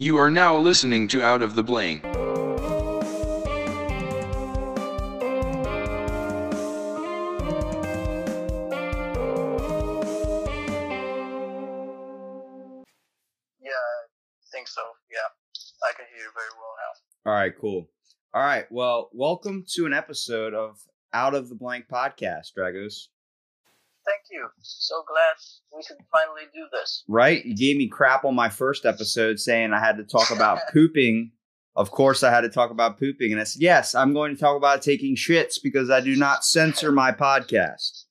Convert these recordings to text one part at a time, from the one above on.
You are now listening to Out of the Blank. Yeah, I think so. Yeah, I can hear very well now. All right, cool. All right, well, welcome to an episode of Out of the Blank podcast, Dragos. Thank you. So glad we could finally do this. Right? You gave me crap on my first episode saying I had to talk about pooping. Of course, I had to talk about pooping. And I said, yes, I'm going to talk about taking shits because I do not censor my podcast.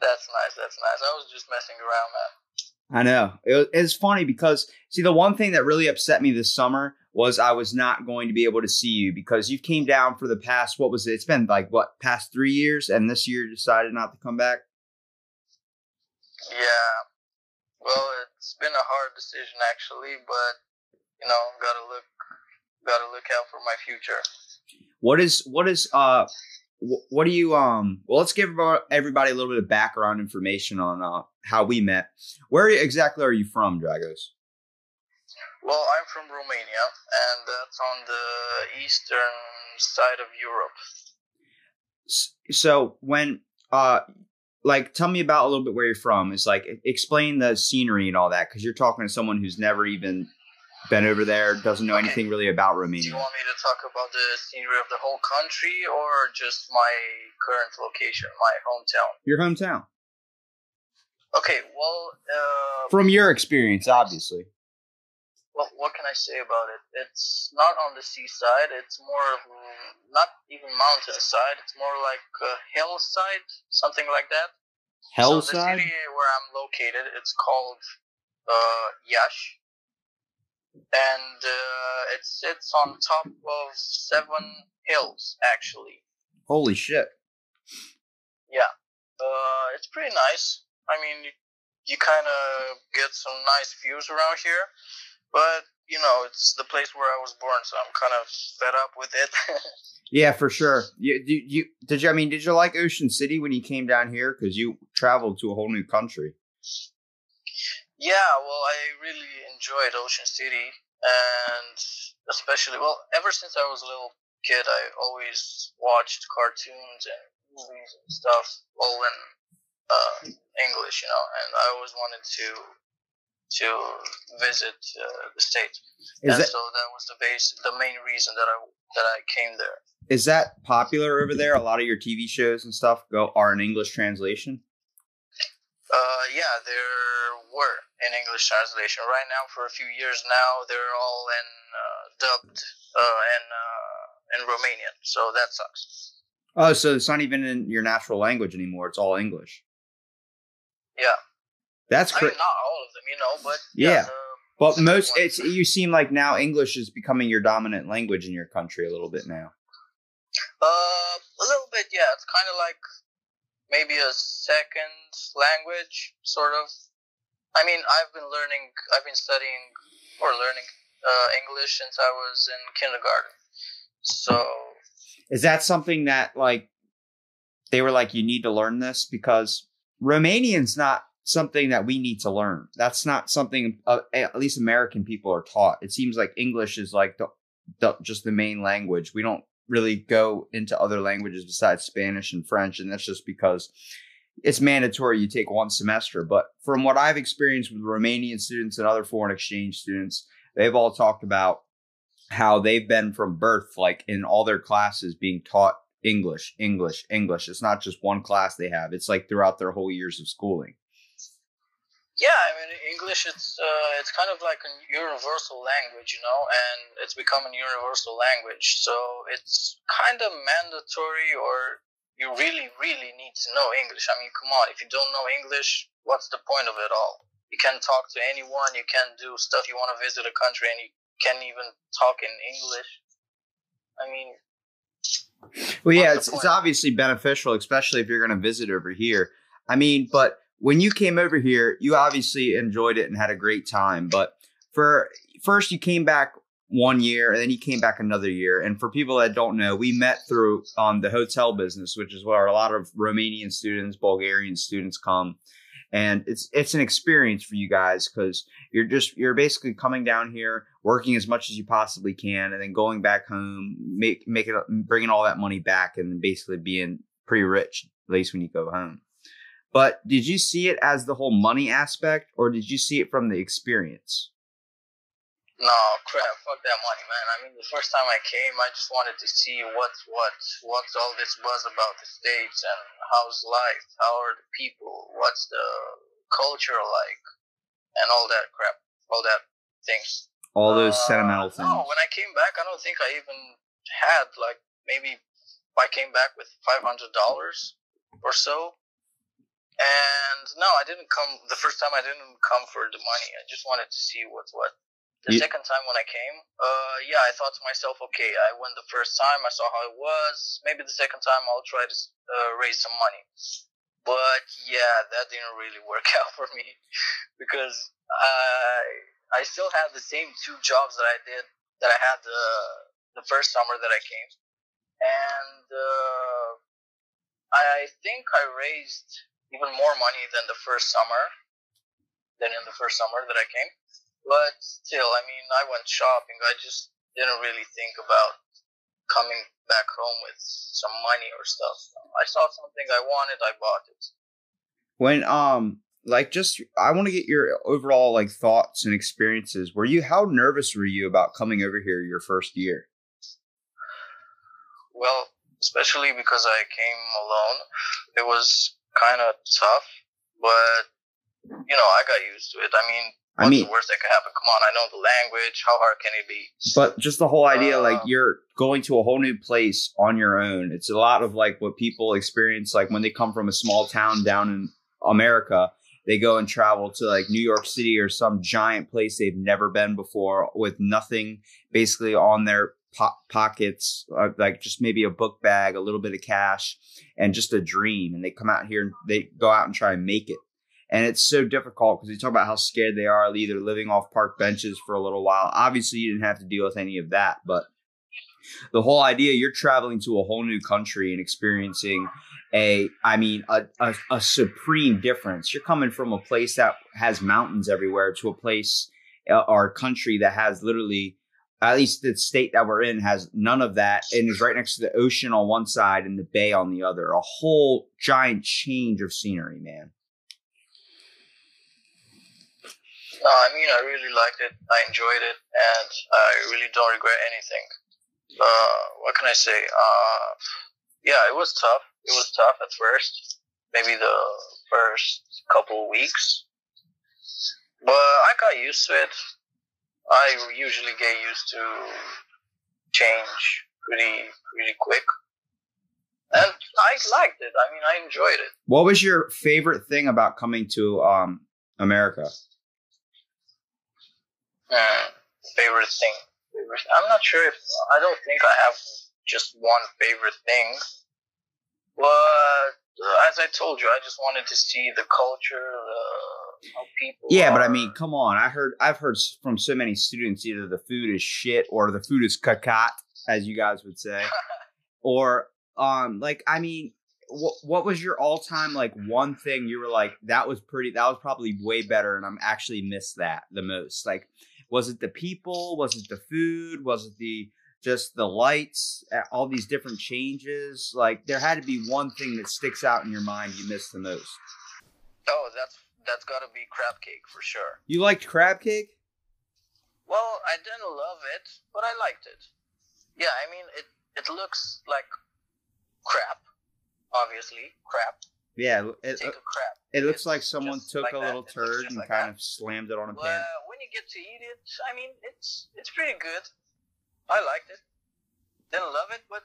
That's nice. That's nice. I was just messing around, man. I know. It, was- it's funny because, see, the one thing that really upset me this summer was I was not going to be able to see you because you came down for the past, what was it? It's been like, what, past three years? And this year decided not to come back? Yeah. Well, it's been a hard decision actually, but you know, gotta look, gotta look out for my future. What is what is uh what do you um well let's give everybody a little bit of background information on uh how we met. Where exactly are you from, Dragos? Well, I'm from Romania, and that's on the eastern side of Europe. So when uh like tell me about a little bit where you're from. It's like explain the scenery and all that cuz you're talking to someone who's never even been over there, doesn't know Okay. anything really about romania Do you want me to talk about the scenery of the whole country or just my current location, my hometown? Your hometown. Okay, well, uh, From your experience, obviously. Well, what can I say about it? It's not on the seaside. It's more not even mountainside. It's more like a hillside, something like that. Hillside. So the city where I'm located, it's called uh, Iasi, and uh, it sits on top of seven hills, actually. Holy shit. Yeah, uh, it's pretty nice. I mean, you, you kind of get some nice views around here, but you know, it's the place where I was born, so I'm kind of fed up with it. Yeah, for sure. You, you, you did you? I mean, did you like Ocean City when you came down here? Because you traveled to a whole new country. yeah, well, I really enjoyed Ocean City, and especially, well, ever since I was a little kid, I always watched cartoons and movies and stuff, all in uh, English, you know, and I always wanted to to visit uh, the state. Is and that so that was the base, the main reason that I that I came there. is that popular over there? A lot of your TV shows and stuff go are in English translation. Uh, yeah, there were in English translation. Right now, for a few years now, they're all in uh, dubbed uh, in uh, in Romanian. So that sucks. Oh, so it's not even in your natural language anymore. It's all English. Yeah, That's I mean not all of them, you know, but Yeah. the But most it's you seem like now English is becoming your dominant language in your country a little bit now. Uh, a little bit, yeah. It's kind of like maybe a second language, sort of. I mean, I've been learning, I've been studying or learning uh, English since I was in kindergarten. So Is that something that like they were like you need to learn this because Romanian's not something that we need to learn. That's not something uh, at least American people are taught. It seems like English is like the, the just the main language. We don't really go into other languages besides Spanish and French and that's just because it's mandatory you take one semester. But from what I've experienced with Romanian students and other foreign exchange students, they've all talked about how they've been from birth, like in all their classes, being taught English, English, English. It's not just one class they have. It's like throughout their whole years of schooling. Yeah, I mean, English it's uh, it's kind of like a universal language, you know, and it's become a universal language. So it's kind of mandatory, or you really, really need to know English. I mean, come on, if you don't know English, what's the point of it all? You can talk to anyone, you can do stuff. You want to visit a country, and you can't even talk in English. I mean, Well, yeah, it's, it's obviously beneficial, especially if you're going to visit over here. I mean, but when you came over here, you obviously enjoyed it and had a great time. But for first, you came back one year, and then you came back another year. And for people that don't know, we met through um, the hotel business, which is where a lot of Romanian students, Bulgarian students come. and it's it's an experience for you guys because you're just you're basically coming down here working as much as you possibly can and then going back home make it bringing all that money back and basically being pretty rich at least when you go home but did you see it as the whole money aspect or did you see it from the experience? No crap. Fuck that money man. I mean the first time i came i just wanted to see what's what what's all this buzz about the states and how's life how are the people what's the culture like and all that crap all that things. All those Uh, sentimental things. no when i came back i don't think i even had like maybe i came back with $500 or so and no i didn't come the first time i didn't come for the money. I just wanted to see what's what. The You- second time when i came uh yeah i thought to myself okay i went the first time i saw how it was. Maybe the second time i'll try to uh, raise some money. But yeah that didn't really work out for me because i i still had the same two jobs that i did that i had the the first summer that i came. And uh, i think i raised even more money than the first summer than in the first summer that i came. But still i mean i went shopping. I just didn't really think about coming back home with some money or stuff. I saw something i wanted i bought it. When um like just i want to get your overall like thoughts and experiences. Were you how nervous were you about coming over here your first year? Well, especially because I came alone, it was kind of tough, but you know, I got used to it. I mean, i mean the worst that could happen? Come on, I know the language. How hard can it be? but just the whole idea like Uh, you're going to a whole new place on your own it's a lot of like what people experience like when they come from a small town down in america they go and travel to like new york city or some giant place they've never been before with nothing basically on their po- pockets uh, like just maybe a book bag a little bit of cash and just a dream and they come out here and they go out and try and make it. And it's so difficult because you talk about how scared they are either living off park benches for a little while. Obviously you didn't have to deal with any of that but the whole idea you're traveling to a whole new country and experiencing a i mean a, a, a supreme difference. You're coming from a place that has mountains everywhere to a place uh, or a country that has literally at least the state that we're in has none of that and is right next to the ocean on one side and the bay on the other a whole giant change of scenery man No, I mean, I really liked it. I enjoyed it, and I really don't regret anything. Uh, what can I say? Uh, yeah, it was tough. It was tough at first. Maybe the first couple weeks. But I got used to it. I usually get used to change pretty, pretty quick. And I liked it. I mean, I enjoyed it. what was your favorite thing about coming to um america Hmm, favorite thing. Favorite, I'm not sure if I don't think I have just one favorite thing, but uh, as I told you, I just wanted to see the culture, the people. Yeah, but I mean, come on. I heard I've heard from so many students either the food is shit or the food is cacat, as you guys would say, or um, like I mean, what what was your all time like one thing you were like that was pretty that was probably way better and I'm actually missed that the most. Like was it the people? Was it the food? Was it the just the lights? All these different changes? Like there had to be one thing that sticks out in your mind you missed the most. Oh, that's that's got to be crab cake for sure. you liked crab cake Well, I didn't love it, but I liked it. Yeah, I mean, it it looks like crap, obviously crap. yeah it, Take uh, a crap. It looks It's like someone took like a little It looks turd and like kind that. of slammed it on a Well, pan. when you get to eat it, I mean, it's it's pretty good. I liked it. Didn't love it, but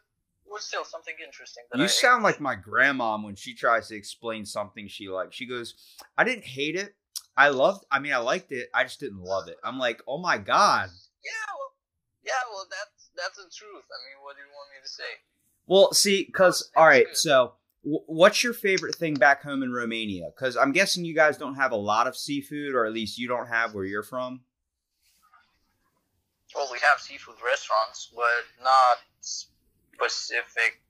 was still something interesting. That I You ate. sound like my grandma when she tries to explain something she likes. She goes, "I didn't hate it. I loved. I mean, I liked it. I just didn't love it." I'm like, "Oh my god." Yeah, well, yeah, well, that's that's the truth. I mean, what do you want me to say? Well, see, because all right, that's so w- what's your favorite thing back home in Romania? Because I'm guessing you guys don't have a lot of seafood, or at least you don't have where you're from. Well, we have seafood restaurants, but not specific.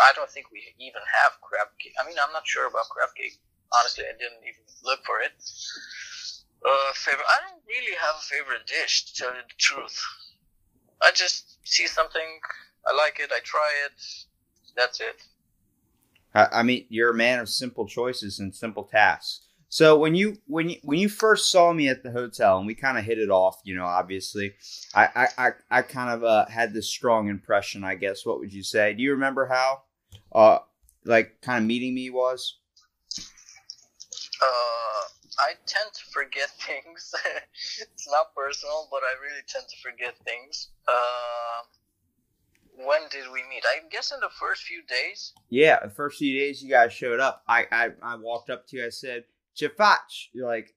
I don't think we even have crab cake. I mean, I'm not sure about crab cake. honestly, I didn't even look for it. Uh, favorite? I don't really have a favorite dish, to tell you the truth. I just see something, I like it, I try it. That's it. I, I mean, you're a man of simple choices and simple tasks. So when you when you when you first saw me at the hotel and we kind of hit it off, you know, obviously, I I I, I kind of uh, had this strong impression. I guess what would you say? Do you remember how, uh, like kind of meeting me was? Uh, I tend to forget things. it's not personal, but I really tend to forget things. Uh, when did we meet? I guess in the first few days. Yeah, the first few days you guys showed up. I I, I walked up to you. I said, "Ce faci." You're like,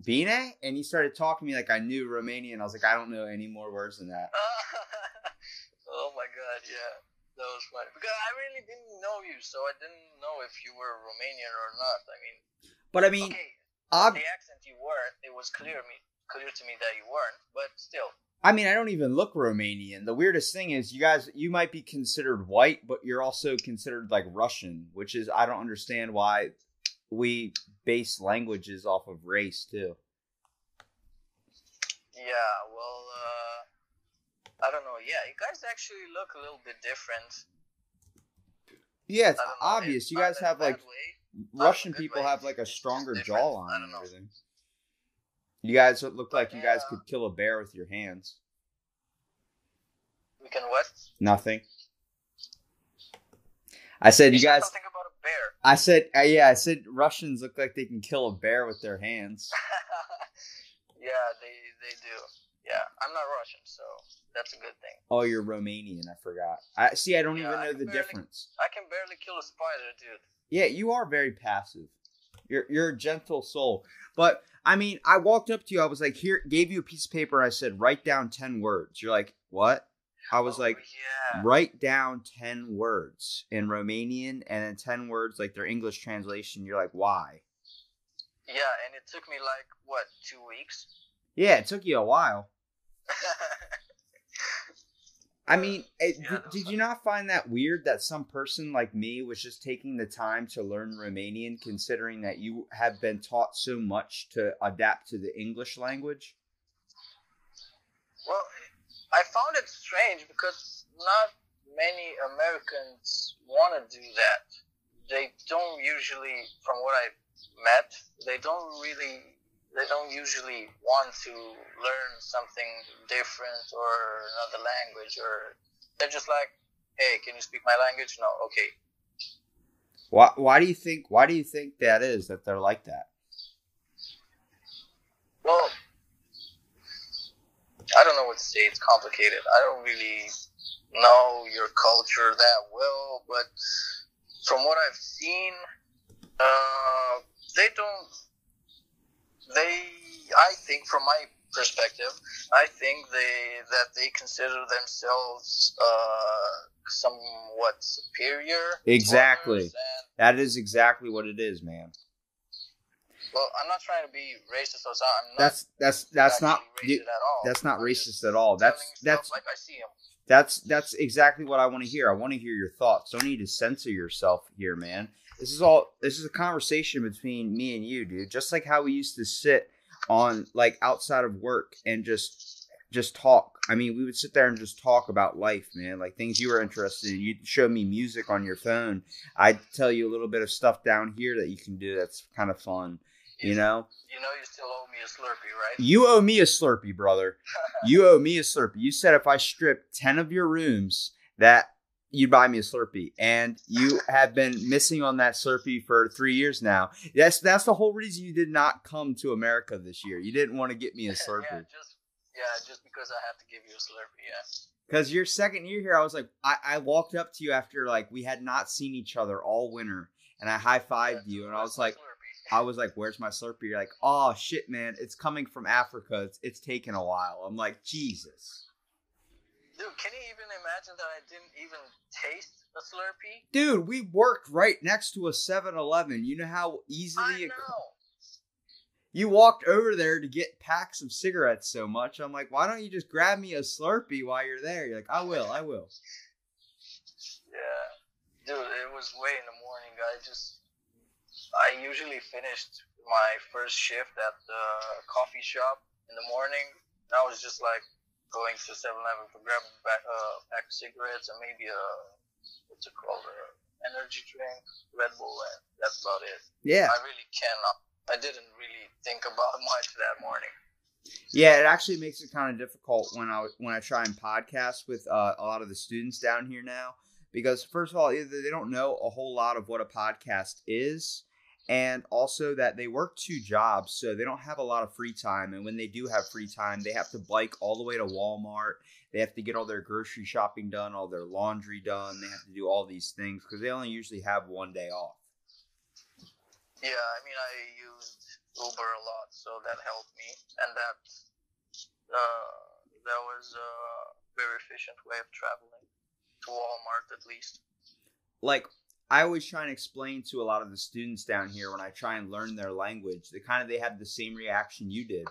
"Bine," and he started talking to me like I knew Romanian. I was like, I don't know any more words than that. oh my god, yeah. That was funny. Because I really didn't know you, so I didn't know if you were Romanian or not. I mean, But I mean, okay, ob- the accent you weren't, it was clear me clear to me that you weren't, but still. I mean, I don't even look Romanian. The weirdest thing is, you guys, you might be considered white, but you're also considered like Russian, which is I don't understand why we base languages off of race too. Yeah, well, uh, I don't know. Yeah, you guys actually look a little bit different. Yeah, it's I don't know, obvious. it's You guys have like way. Russian people way. have like a stronger jawline and everything. You guys look like you guys could kill a bear with your hands. We can what? Nothing. I said you said guys. Something about a bear. I said uh, yeah. I said Russians look like they can kill a bear with their hands. yeah, they they do. Yeah, I'm not Russian, so that's a good thing. Oh, you're Romanian. I forgot. I see. I don't Yeah, even know the barely- difference. I can barely kill a spider, dude. Yeah, you are very passive. You're you're a gentle soul. But I mean, I walked up to you. I was like, here, gave you a piece of paper. I said, write down ten words. You're like, what? I was Oh, like, yeah. write down 10 words in Romanian and then 10 words like their English translation. You're like, why? Yeah, and it took me like what two weeks. Yeah, it took you a while. I mean, it, Yeah, did, did you not find that weird that some person like me was just taking the time to learn Romanian, considering that you have been taught so much to adapt to the English language? well, I found it strange because not many Americans want to do that. They don't usually, from what I met, they don't really, they don't usually want to learn something different or another language, or they're just like, hey, can you speak my language? No, okay. Why, why do you think? Why do you think that is that they're like that? Well, I don't know what to say. It's complicated. I don't really know your culture that well, but from what I've seen, uh, they don't. They, I think, from my perspective, I think they that they consider themselves uh, somewhat superior. Exactly. That is exactly what it is, man. Well, I'm not trying to be racist or something. I'm not That's that's that's not. actually racist dude, at all. that's not I'm racist at all. That's that's like I see him. That's that's exactly what I want to hear. I want to hear your thoughts. Don't need to censor yourself here, man. This is all this is a conversation between me and you, dude. Just like how we used to sit on like outside of work and just just talk. I mean, we would sit there and just talk about life, man. Like things you were interested in. You'd show me music on your phone. I'd tell you a little bit of stuff down here that you can do that's kind of fun. You know? You know, you still owe me a Slurpee, right? You owe me a Slurpee, brother. You owe me a Slurpee. You said if I stripped 10 of your rooms, that you'd buy me a Slurpee. And you have been missing on that Slurpee for three years now. That's that's the whole reason you did not come to America this year. You didn't want to get me a Slurpee. yeah, just yeah, just because I have to give you a Slurpee. Yeah. Because your second year here, I was like, I, I walked up to you after like we had not seen each other all winter. And I high fived Yeah, you, and I was like? I was like, "Where's my Slurpee?" You're like, "Oh shit, man, it's coming from Africa. It's it's taken a while." I'm like, Jesus. dude, can you even imagine that I didn't even taste a Slurpee? Dude, we worked right next to a 7-Eleven. You know how I easily it, know. you walked over there to get packs of cigarettes so much. I'm like, why don't you just grab me a Slurpee while you're there? You're like, I will, I will. Yeah, dude, it was way in the morning. I just I usually finished my first shift at the coffee shop in the morning. I was just like going to 7-Eleven to grab a pack, uh, pack of cigarettes and maybe a what's it called, a energy drink, Red Bull, and that's about it. Yeah. I really cannot. I didn't really think about much that morning. Yeah, it actually makes it kind of difficult when I when I try and podcast with uh, a lot of the students down here now because first of all, either they don't know a whole lot of what a podcast is, and also that they work two jobs, so they don't have a lot of free time. And when they do have free time, they have to bike all the way to Walmart. They have to get all their grocery shopping done, all their laundry done. They have to do all these things because they only usually have one day off. Yeah, I mean, I used Uber a lot, so that helped me, and that uh, that was a very efficient way of traveling to Walmart, at least. Like I always try and explain to a lot of the students down here when I try and learn their language, they kind of they have the same reaction you did.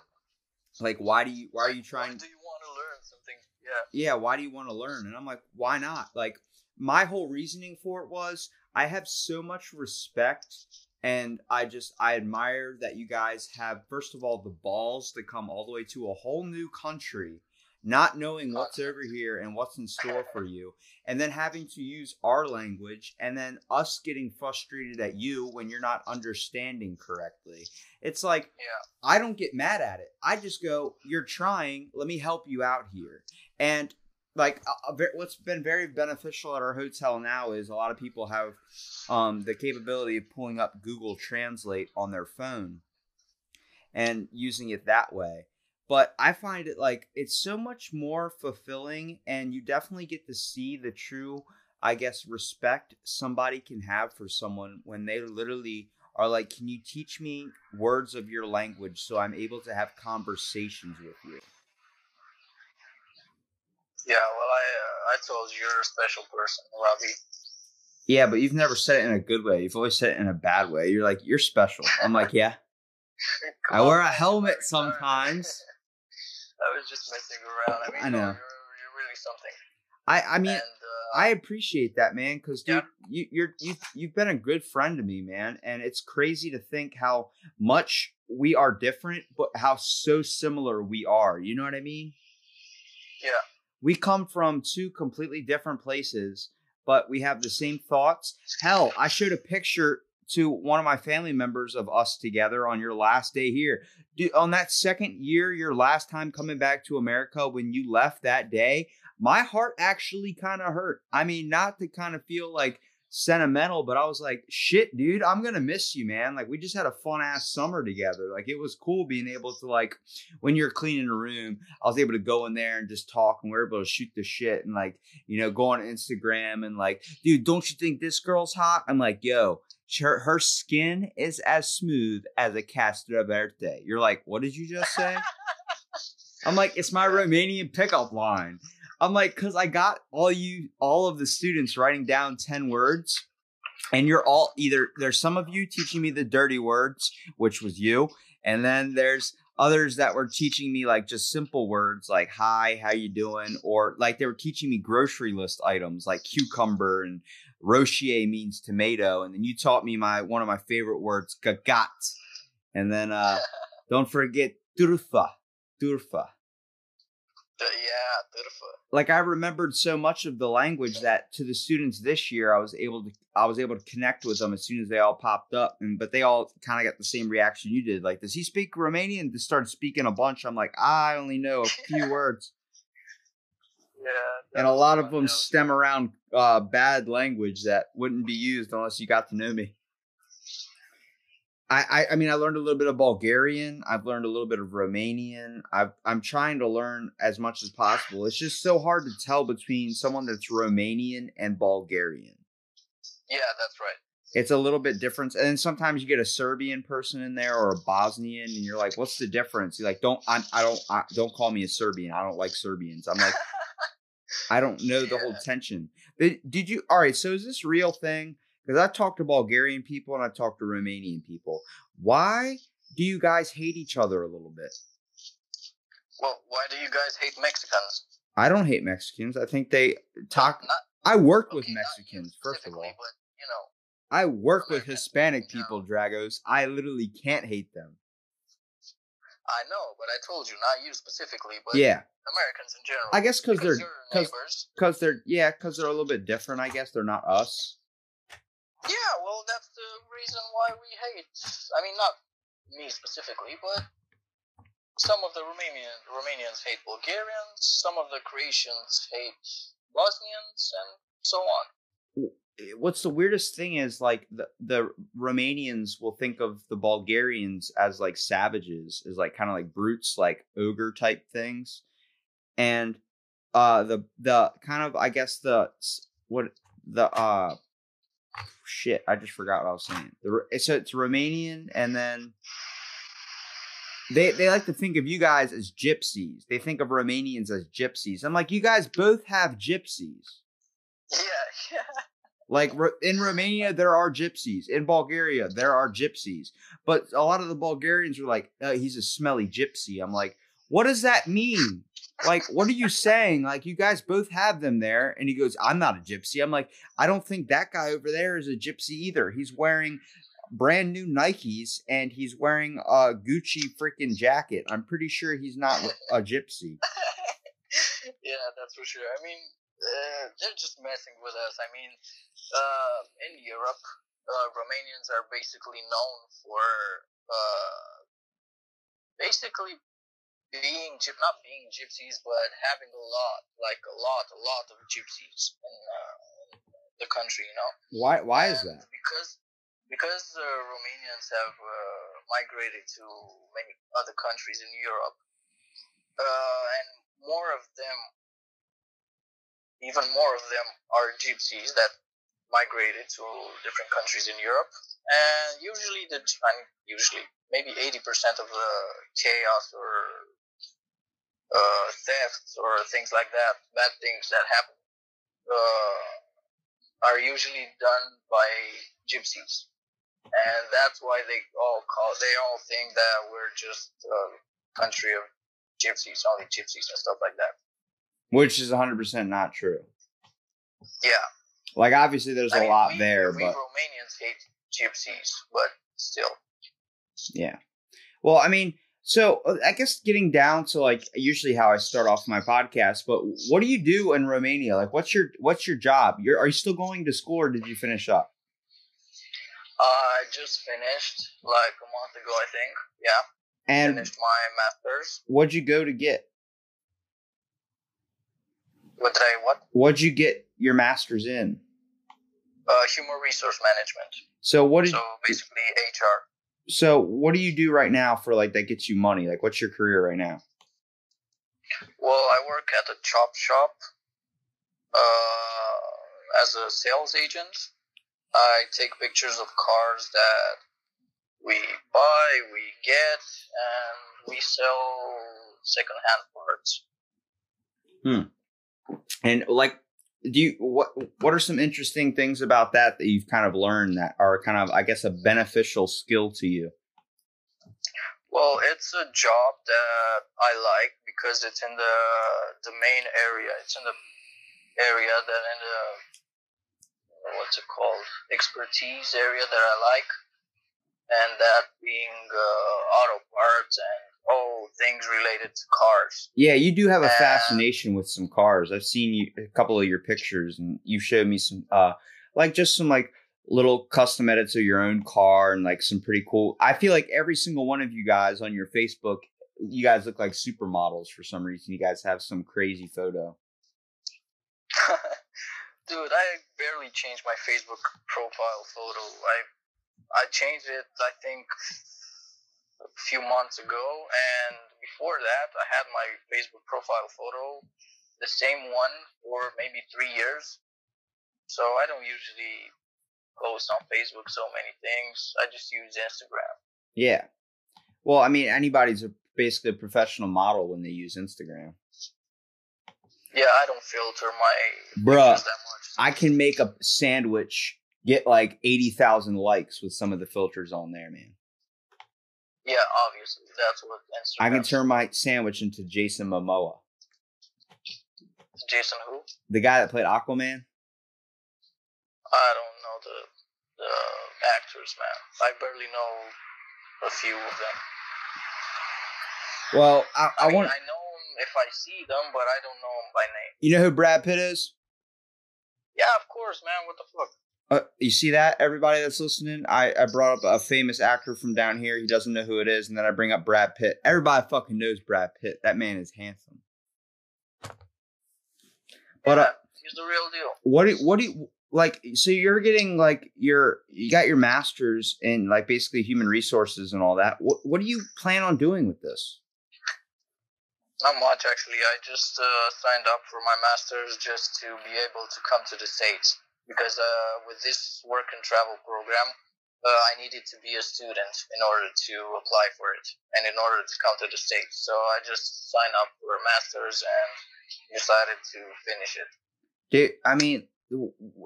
Like, why do you why are you trying? Why do you want to learn something? Yeah. yeah, why do you want to learn? And I'm like, why not? Like, my whole reasoning for it was I have so much respect and I just I admire that you guys have first of all the balls to come all the way to a whole new country not knowing what's over here and what's in store for you and then having to use our language and then us getting frustrated at you when you're not understanding correctly it's like Yeah. I don't get mad at it. I just go, "You're trying. Let me help you out here." And like, what's been very beneficial at our hotel now is a lot of people have um, the capability of pulling up Google Translate on their phone and using it that way. But I find it like it's so much more fulfilling, and you definitely get to see the true, I guess, respect somebody can have for someone when they literally are like, Can you teach me words of your language so I'm able to have conversations with you? Yeah. Well, I uh, I told you you're a special person, Robbie. Yeah, but you've never said it in a good way. You've always said it in a bad way. You're like, You're special. I'm like, Yeah. I wear a helmet sometimes. I was just messing around. I mean, I know. You're, you're really something. I, I mean, and uh, I appreciate that, man. Because dude, Yeah. you, you're you you've been a good friend to me, man. And it's crazy to think how much we are different, but how so similar we are. You know what I mean? yeah, We come from two completely different places, but we have the same thoughts. Hell, I showed a picture to one of my family members of us together on your last day here. On that second year, your last time coming back to America, when you left that day, my heart actually kind of hurt. I mean, not to kind of feel like sentimental, but I was like, shit, dude, I'm gonna miss you, man. Like, we just had a fun ass summer together. Like, it was cool being able to, like, when you're cleaning a room, I was able to go in there and just talk, and we are able to shoot the shit and, like, you know, go on Instagram and, like, dude, don't you think this girl's hot? I'm like, yo, her, her skin is as smooth as a castravete. You're like, what did you just say? I'm like, it's my Romanian pickup line. I'm like, because I got all you, all of the students writing down 10 words, and you're all either, there's some of you teaching me the dirty words, which was you, and then there's others that were teaching me like just simple words like hi, how you doing, or like they were teaching me grocery list items like cucumber and rochier means tomato, and then you taught me my one of my favorite words, gagat, and then uh don't forget turfa, turfa. Yeah, beautiful. like I remembered so much of the language that to the students this year I was able to I was able to connect with them as soon as they all popped up and but they all kind of got the same reaction you did like does he speak Romanian? They started speaking a bunch. I'm like I only know a few words. Yeah, and a lot of them stem around uh, bad language that wouldn't be used unless you got to know me I, I, I mean, I learned a little bit of Bulgarian. I've learned a little bit of Romanian. I've, I'm trying to learn as much as possible. It's just so hard to tell between someone that's Romanian and Bulgarian. Yeah, that's right. It's a little bit different. And then sometimes you get a Serbian person in there or a Bosnian, and you're like, "What's the difference?" You're like, "Don't I, I don't I, don't call me a Serbian. I don't like Serbians." I'm like, I don't know the whole tension. Did you? All right. So is this real thing? Because I talked to Bulgarian people and I talked to Romanian people. Why do you guys hate each other a little bit? Well, why do you guys hate Mexicans? I don't hate Mexicans. I think they talk. Not I worked with okay, you Mexicans first of all. but you know, I work with Hispanic you know. people, Dragos. I literally can't hate them. I know, but I told you, not you specifically, but Yeah, Americans in general. I guess because they're you're because neighbors. because they're yeah because they're a little bit different. I guess they're not us. Yeah, well, that's the reason why we hate. I mean, not me specifically, but some of the Romanian Romanians hate Bulgarians. Some of the Croatians hate Bosnians, and so on. What's the weirdest thing is like the the Romanians will think of the Bulgarians as like savages, as like kind of like brutes, like ogre type things, and uh the the kind of I guess the what the uh shit I just forgot what I was saying. The so it's Romanian and then they they like to think of you guys as gypsies. They think of Romanians as gypsies. I'm like, you guys both have gypsies. Yeah, yeah. Like in Romania, there are gypsies. In Bulgaria, there are gypsies. But a lot of the Bulgarians are like, uh, "He's a smelly gypsy." I'm like, "What does that mean? Like, what are you saying? Like, you guys both have them there." And he goes, "I'm not a gypsy." I'm like, "I don't think that guy over there is a gypsy either. He's wearing brand new Nikes and he's wearing a Gucci freaking jacket. I'm pretty sure he's not a gypsy." yeah, that's for sure. I mean, uh, they're just messing with us. I mean, uh, in Europe, uh, Romanians are basically known for uh, basically being not being gypsies, but having a lot, like a lot, a lot of gypsies in, uh, in the country. You know. Why? Why is that? Because because the Romanians have uh, migrated to many other countries in Europe, uh, and more of them, even more of them, are gypsies that migrated to different countries in Europe. And usually, the I mean, usually maybe eighty percent of the chaos or uh, thefts or things like that, bad things that happen, uh, are usually done by gypsies and that's why they all call they all think that we're just a country of gypsies, only gypsies and stuff like that. Which is 100 percent not true. Yeah, Like, obviously, there's I a mean, lot we, there, we but Romanians hate gypsies, but still, Yeah. Well, I mean, so uh, I guess getting down to like usually how I start off my podcast, but what do you do in Romania? Like, what's your what's your job? You're are you still going to school or did you finish up? I just finished like a month ago, I think. Yeah, And finished my masters. what'd you go to get? What did I what? What'd you get your master's in? Uh, human resource management. So what did So basically HR. So what do you do right now for like that gets you money? Like, what's your career right now? Well, I work at a chop shop uh, as a sales agent. I take pictures of cars that we buy, we get, and we sell secondhand parts. Hmm. And like, do you what what are some interesting things about that that you've kind of learned that are kind of I guess a beneficial skill to you? Well, it's a job that I like because it's in the the main area. It's in the area that in the what's it called expertise area that I like, and that being uh, auto parts and all things related to cars. Yeah, you do have a fascination with some cars. I've seen you a couple of your pictures, and you showed me some, uh, like just some like little custom edits of your own car, and like some pretty cool. I feel like every single one of you guys on your Facebook, you guys look like supermodels for some reason. You guys have some crazy photo. Dude, I barely changed my Facebook profile photo. I I changed it I think a few months ago and before that I had my Facebook profile photo the same one for maybe 3 years. So I don't usually post on Facebook so many things. I just use Instagram. Yeah. Well, I mean, anybody's a, basically a professional model when they use Instagram. Yeah, I don't filter my Bruh, that much. I can make a sandwich get like eighty thousand likes with some of the filters on there, man. Yeah, obviously. That's what Instagram I can turn my sandwich into Jason Momoa, Jason who? the guy that played Aquaman. I don't know the uh, actors, man. I barely know a few of them. Well, I, I, I mean, want. I know them if I see them, but I don't know them by name. You know who Brad Pitt is? Yeah, of course, man. What the fuck? Uh, you see that, everybody that's listening? I, I brought up a famous actor from down here. He doesn't know who it is, and then I bring up Brad Pitt. Everybody fucking knows Brad Pitt. That man is handsome. But uh, he's the real deal. what do what do you like? So you're getting like your you got your masters in like basically human resources and all that. What what do you plan on doing with this? Not much, actually. I just uh, signed up for my master's just to be able to come to the States. Because uh, with this work and travel program, uh, I needed to be a student in order to apply for it and in order to come to the States. So I just signed up for a master's and decided to finish it. Do I mean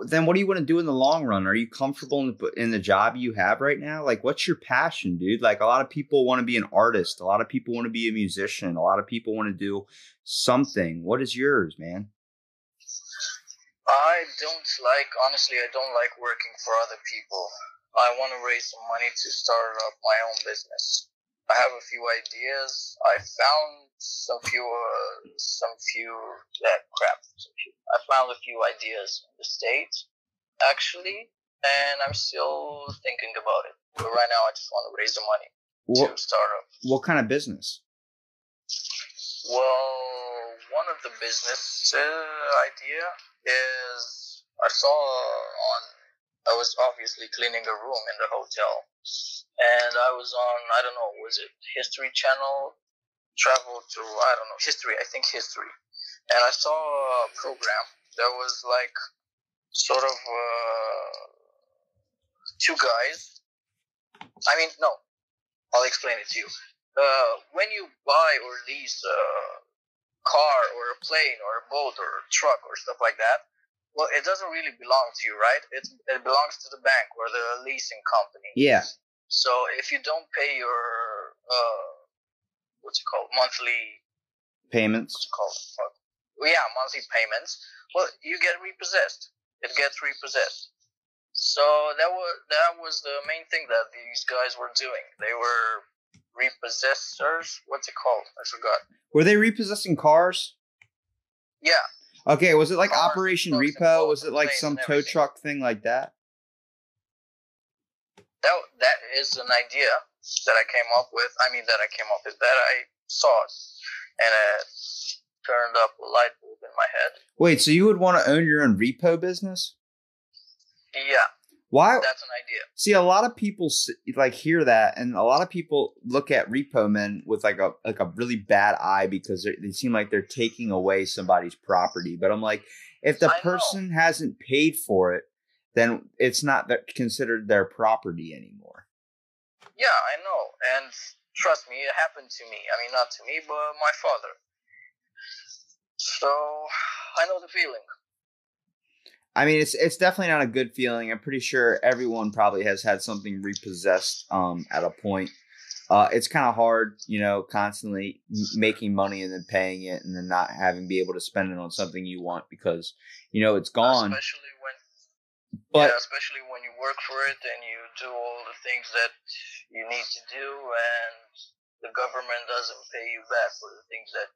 then what do you want to do in the long run? Are you comfortable in in the job you have right now? Like what's your passion, dude? Like a lot of people want to be an artist, a lot of people want to be a musician, a lot of people want to do something. What is yours, man? I don't like, honestly, I don't like working for other people. I want to raise some money to start up my own business. I have a few ideas. I found some few, uh, some few, uh, crap. I found a few ideas in the States, actually, and I'm still thinking about it. But right now, I just want to raise the money What to start up. what kind of business? Well, one of the business uh, idea is I saw on I was obviously cleaning a room in the hotel, and I was on I don't know was it History Channel, travel to I don't know history I think history, and I saw a program that was like sort of uh, two guys. I mean no, I'll explain it to you. Uh, when you buy or lease a car or a plane or a boat or a truck or stuff like that, well, it doesn't really belong to you, right? It, it belongs to the bank or the leasing company. Yeah. So if you don't pay your, uh, what's it called, monthly, Payments. what's it called? Fuck. Well, yeah, monthly payments, well, you get repossessed. It gets repossessed. So that was that was the main thing that these guys were doing. They were repossessors. What's it called? I forgot. Were they repossessing cars? Yeah, Okay, was it like Cars, Operation Repo? Was it like some tow truck thing like that? that that is an idea that I came up with. I mean, that I came up with that I saw it, and it turned up a light bulb in my head. Wait, so you would want to own your own repo business? Yeah, Why? that's an idea. See, a lot of people like hear that, and a lot of people look at repo men with like a like a really bad eye because they they seem like they're taking away somebody's property. But I'm like, if the I know. person hasn't paid for it, then it's not considered their property anymore. Yeah, I know, and trust me, it happened to me. I mean, not to me, but my father. So I know the feeling. I mean, it's it's definitely not a good feeling. I'm pretty sure everyone probably has had something repossessed um, at a point. Uh, it's kind of hard, you know, constantly m- making money and then paying it, and then not having be able to spend it on something you want because you know it's gone. Especially when But yeah, especially when you work for it and you do all the things that you need to do, and the government doesn't pay you back for the things that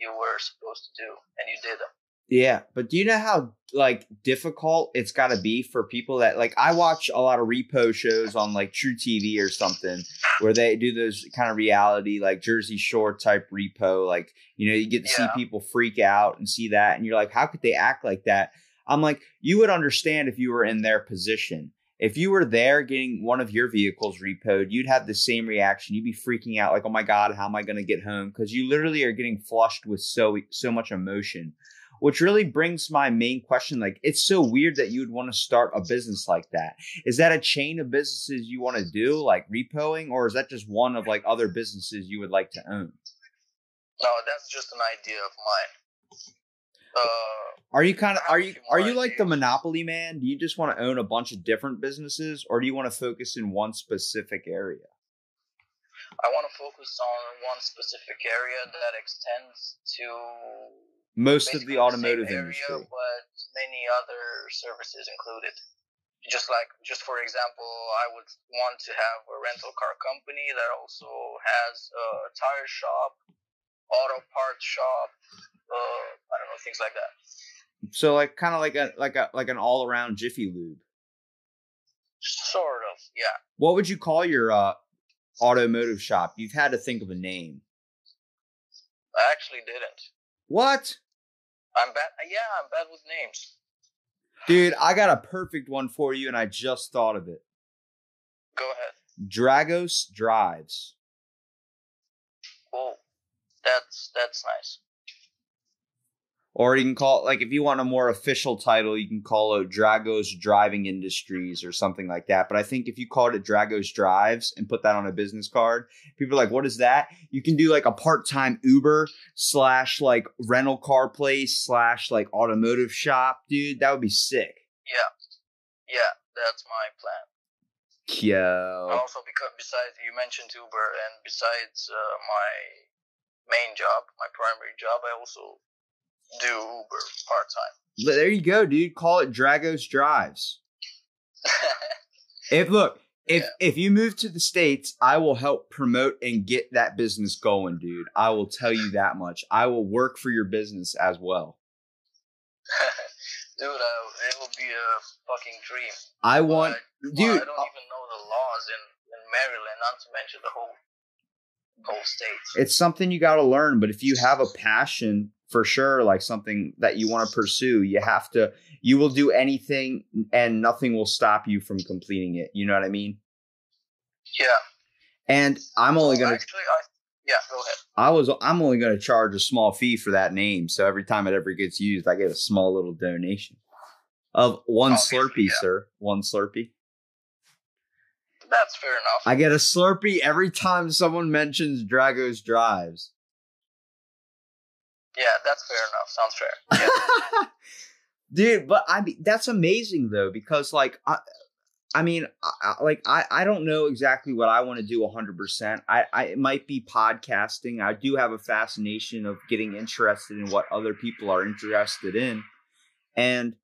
you were supposed to do, and you did them. Yeah, but do you know how like difficult it's got to be for people that like I watch a lot of repo shows on like truTV or something where they do those kind of reality like Jersey Shore type repo like you know you get to see people freak out and see that and you're like how could they act like that? I'm like you would understand if you were in their position. If you were there getting one of your vehicles repoed, you'd have the same reaction. You'd be freaking out like, "Oh my god, how am I going to get home?" because you literally are getting flushed with so so much emotion which really brings my main question like it's so weird that you would want to start a business like that. Is that a chain of businesses you want to do like repoing or is that just one of like other businesses you would like to own? No, that's just an idea of mine. Uh, are you kind of are you are you like the monopoly man? Do you just want to own a bunch of different businesses or do you want to focus in one specific area? I want to focus on one specific area that extends to most of the automotive area, industry but many other services included. Just like just for example, I would want to have a rental car company that also has a tire shop, auto parts shop, uh, I don't know things like that. So like kind of like a like a like an all around Jiffy Lube. Sort of, yeah. What would you call your uh, automotive shop? You've had to think of a name. I actually didn't. What? I'm bad. Uh, yeah, I'm bad with names. Dude, I got a perfect one for you, and I just thought of it. Go ahead. Dragos Drives. Oh, that's that's nice. Or you can call it, like, if you want a more official title, you can call it Dragos Driving Industries or something like that. But I think if you called it Dragos Drives and put that on a business card, people are like, what is that? You can do like a part time Uber slash like rental car place slash like automotive shop, dude. That would be sick. Yeah, yeah, that's my plan. Yo. Also, because besides you mentioned Uber, and besides uh, my main job, my primary job, I also do Uber part time. There you go, dude. Call it Dragos Drives. If look, if Yeah. if you move to the states, I will help promote and get that business going, dude. I will tell you that much. I will work for your business as well. Dude, uh, it will be a fucking dream. I want, But, dude. well, I don't even know the laws in, in Maryland, not to mention the whole whole state. it's something you got to learn. But if you have a passion for sure, like something that you want to pursue, you have to. You will do anything, and nothing will stop you from completing it. You know what I mean? Yeah. And I'm only gonna. actually, I yeah. Go ahead. I was. I'm only gonna charge a small fee for that name. So every time it ever gets used, I get a small little donation of one Obviously, Slurpee, yeah. sir. One Slurpee. That's fair enough. I get a Slurpee every time someone mentions Dragos Drives. Yeah, that's fair enough. Sounds fair. Yeah. Dude, but I mean that's amazing though because like I, I mean I, I- like I I don't know exactly what I want to do 100%. I I it might be podcasting. I do have a fascination of getting interested in what other people are interested in. And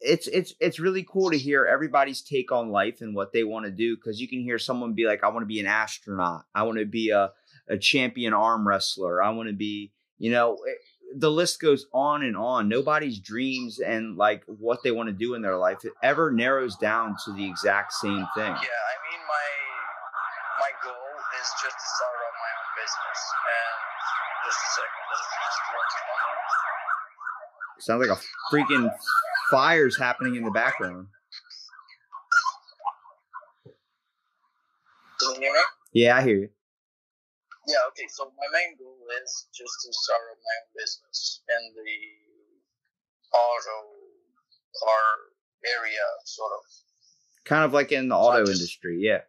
it's it's it's really cool to hear everybody's take on life and what they want to do because you can hear someone be like I want to be an astronaut. I want to be a a champion arm wrestler. I want to be, you know, it- the list goes on and on. Nobody's dreams and like what they want to do in their life it ever narrows down to the exact same thing. Yeah, I mean my my goal is just to start up my own business. And just a second, Sounds like a freaking fire's happening in the background. Can you hear me? Yeah, I hear you. Yeah, okay. So my main goal is just to start up my own business in the auto car area, sort of. Kind of like in the So auto just- industry, yeah.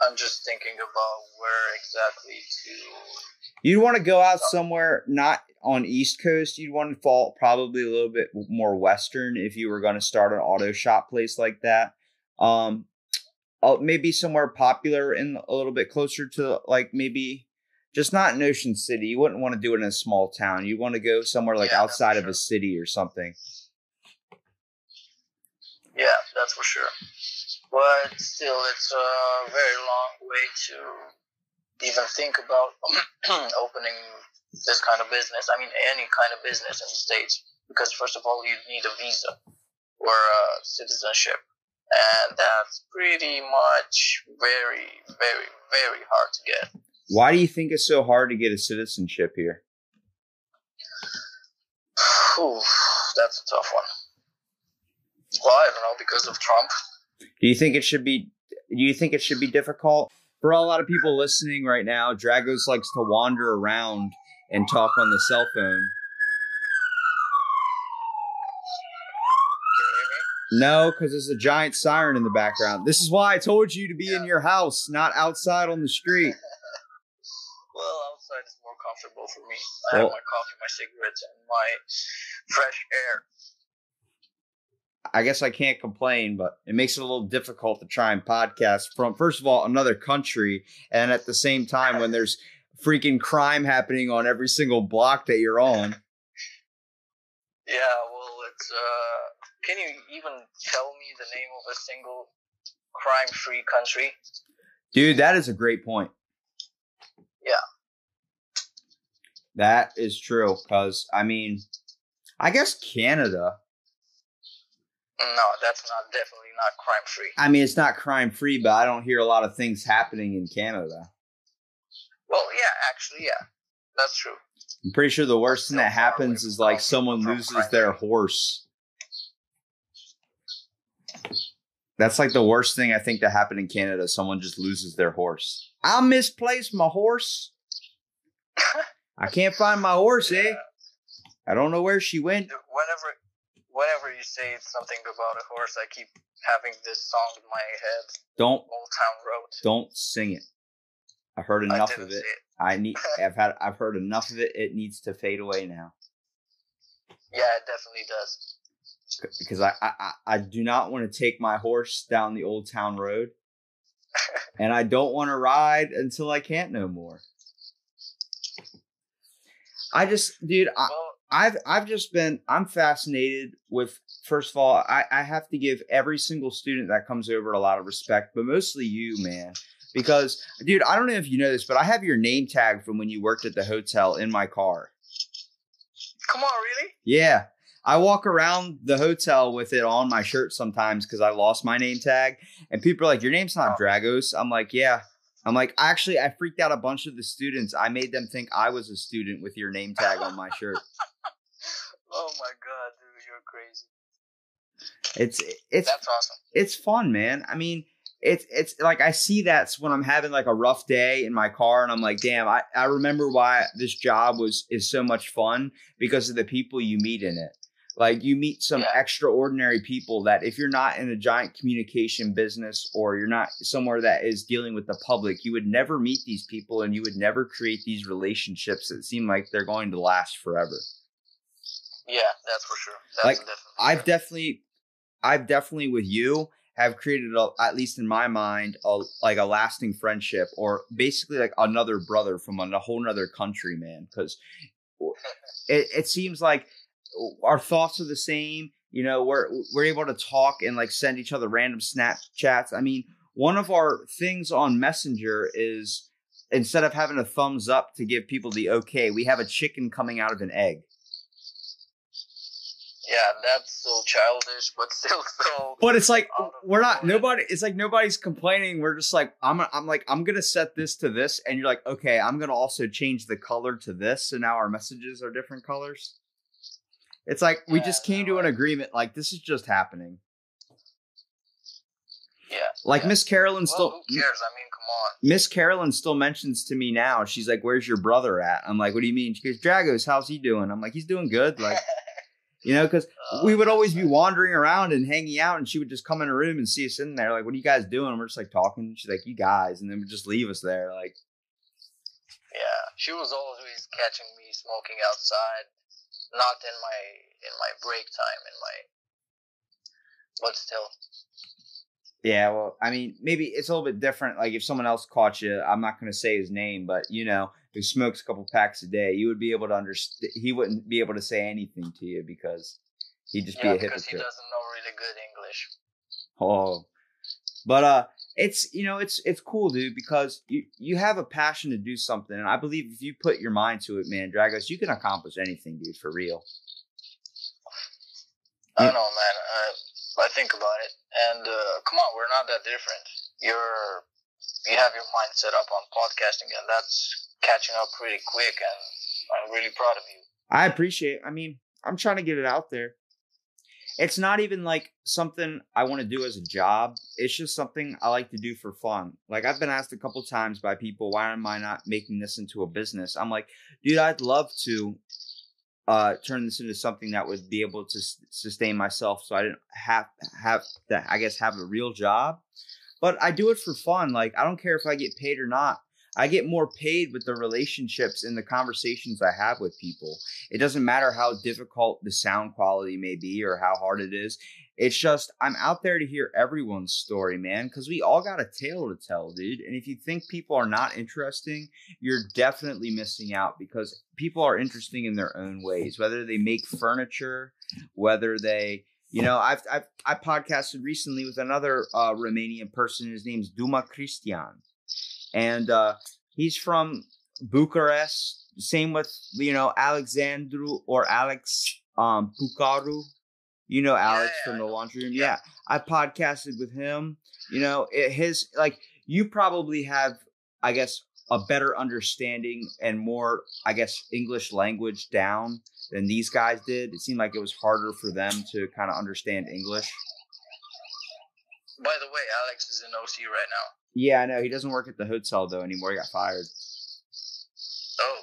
I'm just thinking about where exactly to. You'd want to go out somewhere not on East Coast. You'd want to fall probably a little bit more Western if you were going to start an auto shop place like that. Um, uh, maybe somewhere popular and a little bit closer to like maybe just not in Ocean City. You wouldn't want to do it in a small town. You want to go somewhere like Yeah, outside of sure. a city or something. Yeah, that's for sure. But still, it's a very long way to even think about opening this kind of business. I mean, any kind of business in the States. Because, first of all, you need a visa or a citizenship. And that's pretty much very, very, very hard to get. Why do you think it's so hard to get a citizenship here? Whew, that's a tough one. Well, I don't know, because of Trump. Do you think it should be? Do you think it should be difficult for a lot of people listening right now? Dragos likes to wander around and talk on the cell phone. Can you hear me? No, because there's a giant siren in the background. This is why I told you to be in your house, not outside on the street. Well, outside is more comfortable for me. I have my coffee, my cigarettes, and my fresh air. I guess I can't complain, but it makes it a little difficult to try and podcast from, first of all, another country, and at the same time when there's freaking crime happening on every single block that you're on. Yeah, well, it's uh, can you even tell me the name of a single crime-free country? Dude, that is a great point. Yeah. That is true. Because, I mean, I guess Canada. No, that's not definitely not crime-free. I mean, it's not crime free, but I don't hear a lot of things happening in Canada. Well, yeah, actually, yeah, that's true. I'm pretty sure the worst thing that happens is like someone loses their horse. That's like the worst thing I think to happen in Canada. Someone just loses their horse. I misplaced my horse. I can't find my horse, eh? I don't know where she went. Whenever, whenever you say something about a horse, I keep having this song in my head, Don't Old Town Road. don't sing it. I've heard enough didn't of it. it. I need. I've had. I've heard enough of it. It needs to fade away now Yeah, it definitely does. Because I I, I- do not want to take my horse down the old town road, and I don't want to ride until I can't no more. I just, dude, I, I've I've just been I'm fascinated with first of all, I, I have to give every single student that comes over a lot of respect, but mostly you, man. Because dude, I don't know if you know this, but I have your name tag from when you worked at the hotel in my car. come on, really? Yeah. I walk around the hotel with it on my shirt sometimes because I lost my name tag. And people are like, Your name's not Oh. Dragos. I'm like, Yeah. I'm like, actually, I freaked out a bunch of the students. I made them think I was a student with your name tag on my shirt. Oh my god, dude, you're crazy. It's it's That's awesome. it's fun, man. I mean, it's it's like I see that when I'm having like a rough day in my car, and I'm like, damn, I, I remember why this job was is so much fun because of the people you meet in it. Like you meet some Yeah. extraordinary people that if you're not in a giant communication business or you're not somewhere that is dealing with the public, you would never meet these people and you would never create these relationships that seem like they're going to last forever. Yeah, that's for sure. That's Like, definitely I've true. definitely, I've definitely with you have created a, at least in my mind a like a lasting friendship or basically like another brother from a whole nother country, man. Because it, it seems like our thoughts are the same. You know, we're we're able to talk and like send each other random Snapchats. I mean, one of our things on Messenger is instead of having a thumbs up to give people the okay, we have a chicken coming out of an egg. Yeah, that's so childish, but still so. But it's like we're not nobody. It's like nobody's complaining. We're just like I'm. I'm like I'm gonna set this to this, and you're like, okay, I'm gonna also change the color to this, so now our messages are different colors. It's like we Yeah, just came no, to an agreement. Like this is just happening. Yeah. Like yeah. Miss Carolyn Well, still. who cares? I mean, come on. Miss Carolyn still mentions to me now. She's like, "Where's your brother at?" I'm like, "What do you mean?" She goes, "Dragos, how's he doing?" I'm like, "He's doing good." Like, you know, because Uh, we would always be wandering around and hanging out, and she would just come in a room and see us in there. Like, "What are you guys doing?" We're just like talking. She's like, "You guys," and then would just leave us there. Like, Yeah, she was always catching me smoking outside, not in my in my break time, in my. But still, yeah, well, I mean, maybe it's a little bit different. Like, if someone else caught you, I'm not going to say his name, but you know, who smokes a couple packs a day, you would be able to understand. He wouldn't be able to say anything to you because he'd just yeah, be a because he doesn't know really good English. Oh, but uh, it's you know it's it's cool, dude, because you you have a passion to do something, and I believe if you put your mind to it, man, Dragos, you can accomplish anything, dude, for real. I don't know, man. I, I think about it, and uh, come on, we're not that different. You're you have your mind set up on podcasting, and that's catching up pretty quick, and I'm really proud of you. I appreciate. it. I mean, I'm trying to get it out there. It's not even like something I want to do as a job. It's just something I like to do for fun. Like I've been asked a couple times by people, why am I not making this into a business? I'm like, dude, I'd love to uh turn this into something that would be able to s- sustain myself so I didn't have have to I guess have a real job. But I do it for fun. Like I don't care if I get paid or not. I get more paid with the relationships and the conversations I have with people. It doesn't matter how difficult the sound quality may be or how hard it is. It's just I'm out there to hear everyone's story, man, because we all got a tale to tell, dude. And if you think people are not interesting, you're definitely missing out because people are interesting in their own ways. Whether they make furniture, whether they You know, I've I've I podcasted recently with another uh, Romanian person. His name's Duma Cristian, and uh, he's from Bucharest. Same with you know Alexandru or Alex um Pucaru. You know Alex yeah, from the laundry room. Yeah. Yeah, I podcasted with him. You know, it, his like you probably have, I guess, a better understanding and more, I guess, English language down than these guys did. It seemed like it was harder for them to kind of understand English. By the way, Alex is in OC right now. Yeah, I know. He doesn't work at the hotel though anymore. He got fired. Oh,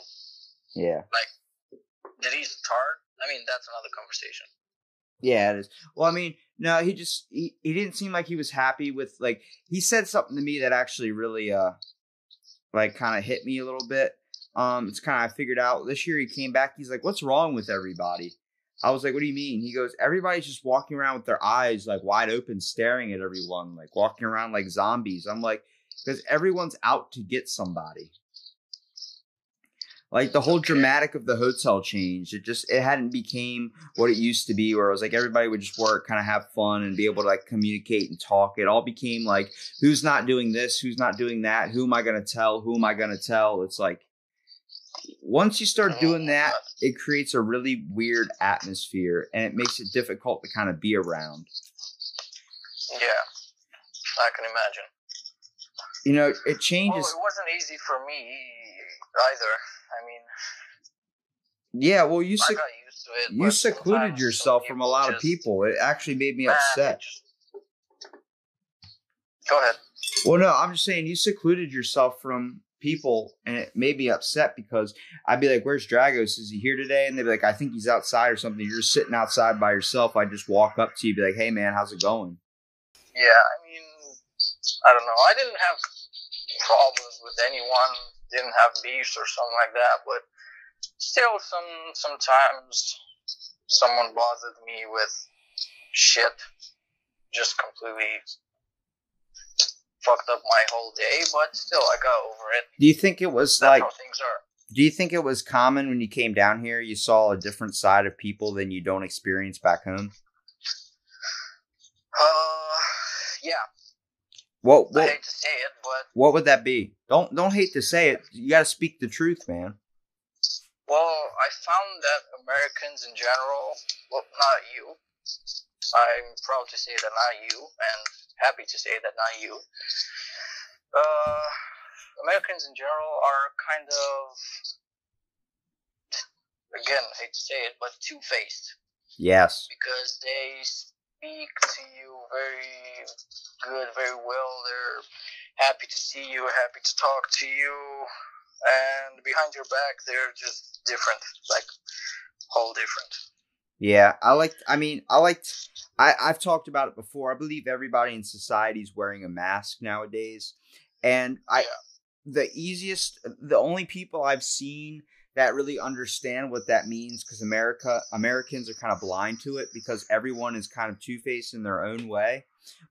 Yeah. Like, did he start? I mean, that's another conversation. Yeah, it is. Well, I mean, no, he just he, he didn't seem like he was happy with like he said something to me that actually really uh like kind of hit me a little bit. Um it's kind of I figured out this year he came back he's like what's wrong with everybody? I was like what do you mean? He goes everybody's just walking around with their eyes like wide open staring at everyone like walking around like zombies. I'm like cuz everyone's out to get somebody. Like the whole Okay. dramatic of the hotel changed. It just it hadn't became what it used to be, where it was like everybody would just work, kind of have fun, and be able to like communicate and talk. It all became like who's not doing this, who's not doing that, who am I gonna tell, who am I gonna tell? It's like once you start oh doing that, it creates a really weird atmosphere, and it makes it difficult to kind of be around. Yeah, I can imagine. You know, it Well, changes. it wasn't easy for me either. I mean, Yeah, well, you sec- got used to it. you secluded yourself from a lot of people. It actually made me upset. just- Go ahead. Well, no, I'm just saying you secluded yourself from people, and it made me upset because I'd be like, "Where's Dragos? Is he here today?" And they'd be like, "I think he's outside or something." You're just sitting outside by yourself. I'd just walk up to you, be like, "Hey, man, how's it going?" Yeah, I mean, I don't know. I didn't have problems with anyone. Didn't have beefs or something like that. But still, some sometimes someone bothered me with shit. Just completely fucked up my whole day. But still, I got over it. Do you think it was That's like? things are. Do you think it was common when you came down here? You saw a different side of people than you don't experience back home. Uh, yeah. What I what hate to say it, but what would that be? Don't don't hate to say it. You got to speak the truth, man. Well, I found that Americans in general, well, not you. I'm proud to say that not you, and happy to say that not you. Uh, Americans in general are kind of, again, I hate to say it, but two faced Yes. because they speak to you very good, very well. They're happy to see you, happy to talk to you, and behind your back, they're just different, like whole different. Yeah, I like. I mean, I liked. I I've talked about it before. I believe everybody in society is wearing a mask nowadays, and I. The easiest, the only people I've seen that really understand what that means, because America Americans are kind of blind to it because everyone is kind of two faced in their own way.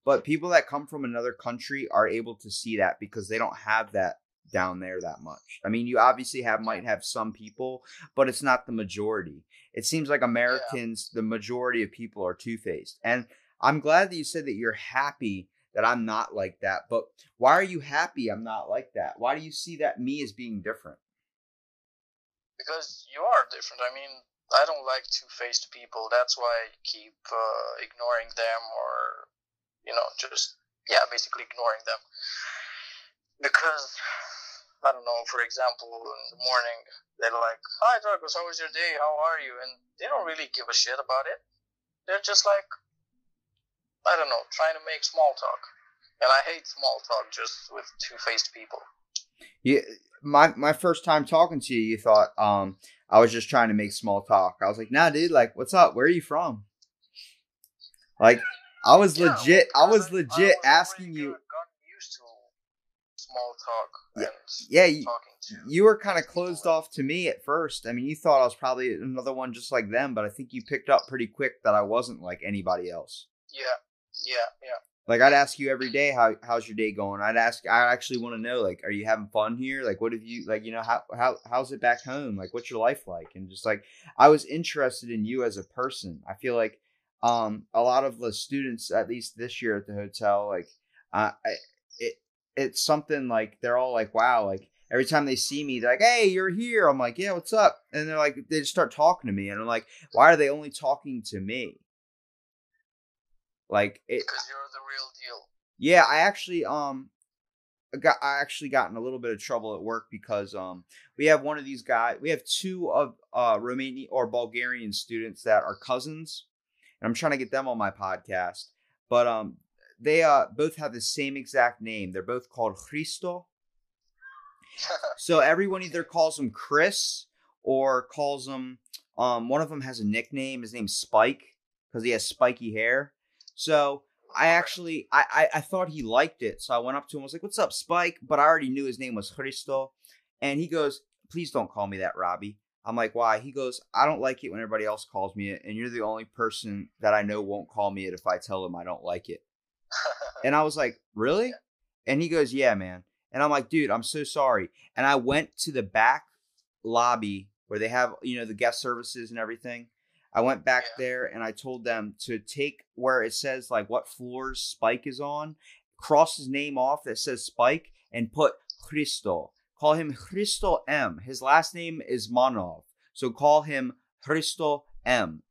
But people that come from another country are able to see that because they don't have that down there that much. I mean, you obviously have might have some people, but it's not the majority. It seems like Americans, the majority of people are two faced. And I'm glad that you said that you're happy that I'm not like that. But why are you happy I'm not like that? Why do you see that me as being different? Because you are different. I mean, I don't like two faced people. That's why I keep uh, ignoring them or, you know, just, yeah, basically ignoring them. Because, I don't know, for example, in the morning, they're like, Hi, Dragos, how was your day? How are you? And they don't really give a shit about it. They're just like, I don't know, trying to make small talk. And I hate small talk just with two faced people. Yeah, my my first time talking to you, you thought um I was just trying to make small talk. I was like, nah, dude, like, what's up? Where are you from? Like, I was Yeah, legit. I was I legit was asking you. got- used to small talk Yeah, Yeah, you, talking to. you were kind of closed off to me at first. I mean, you thought I was probably another one just like them, but I think you picked up pretty quick that I wasn't like anybody else. Yeah, yeah, yeah. Like I'd ask you every day, how how's your day going? I'd ask, I actually want to know, like, are you having fun here? Like, what have you, like, you know, how how how's it back home? Like, what's your life like? And just like, I was interested in you as a person. I feel like um, a lot of the students, at least this year at the hotel, like, uh, I, it's something like they're all like, wow, like every time they see me, they're like, hey, you're here. I'm like, yeah, what's up? And they're like, they just start talking to me, and I'm like, why are they only talking to me? Like, it, Because you're the real deal. yeah, I actually um got I actually got in a little bit of trouble at work because um we have one of these guys we have two of uh Romanian or Bulgarian students that are cousins and I'm trying to get them on my podcast but um they uh both have the same exact name they're both called Christo so everyone either calls him Chris or calls him um one of them has a nickname his name's Spike because he has spiky hair so I actually I, I I thought he liked it, so I went up to him. I was like, "What's up, Spike?" But I already knew his name was Christo, and he goes, "Please don't call me that, Robbie." I'm like, "Why?" He goes, "I don't like it when everybody else calls me it, and you're the only person that I know won't call me it if I tell them I don't like it." And I was like, "Really?" And he goes, "Yeah, man." And I'm like, "Dude, I'm so sorry." And I went to the back lobby where they have you know the guest services and everything. I went back Yeah. there and I told them to take where it says like what floors Spike is on, cross his name off that says Spike, and put Christo. Call him Christo M. His last name is Manov, so call him Christo M.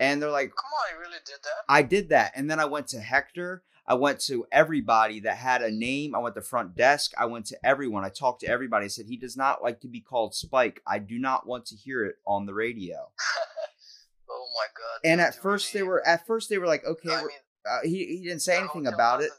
And they're like, Come on, you really did that? I did that. And then I went to Hector. I went to everybody that had a name. I went to front desk. I went to everyone. I talked to everybody. I said, he does not like to be called Spike. I do not want to hear it on the radio. oh my god. And at first they were at first they were like, okay, I mean, uh, he he didn't say anything about it.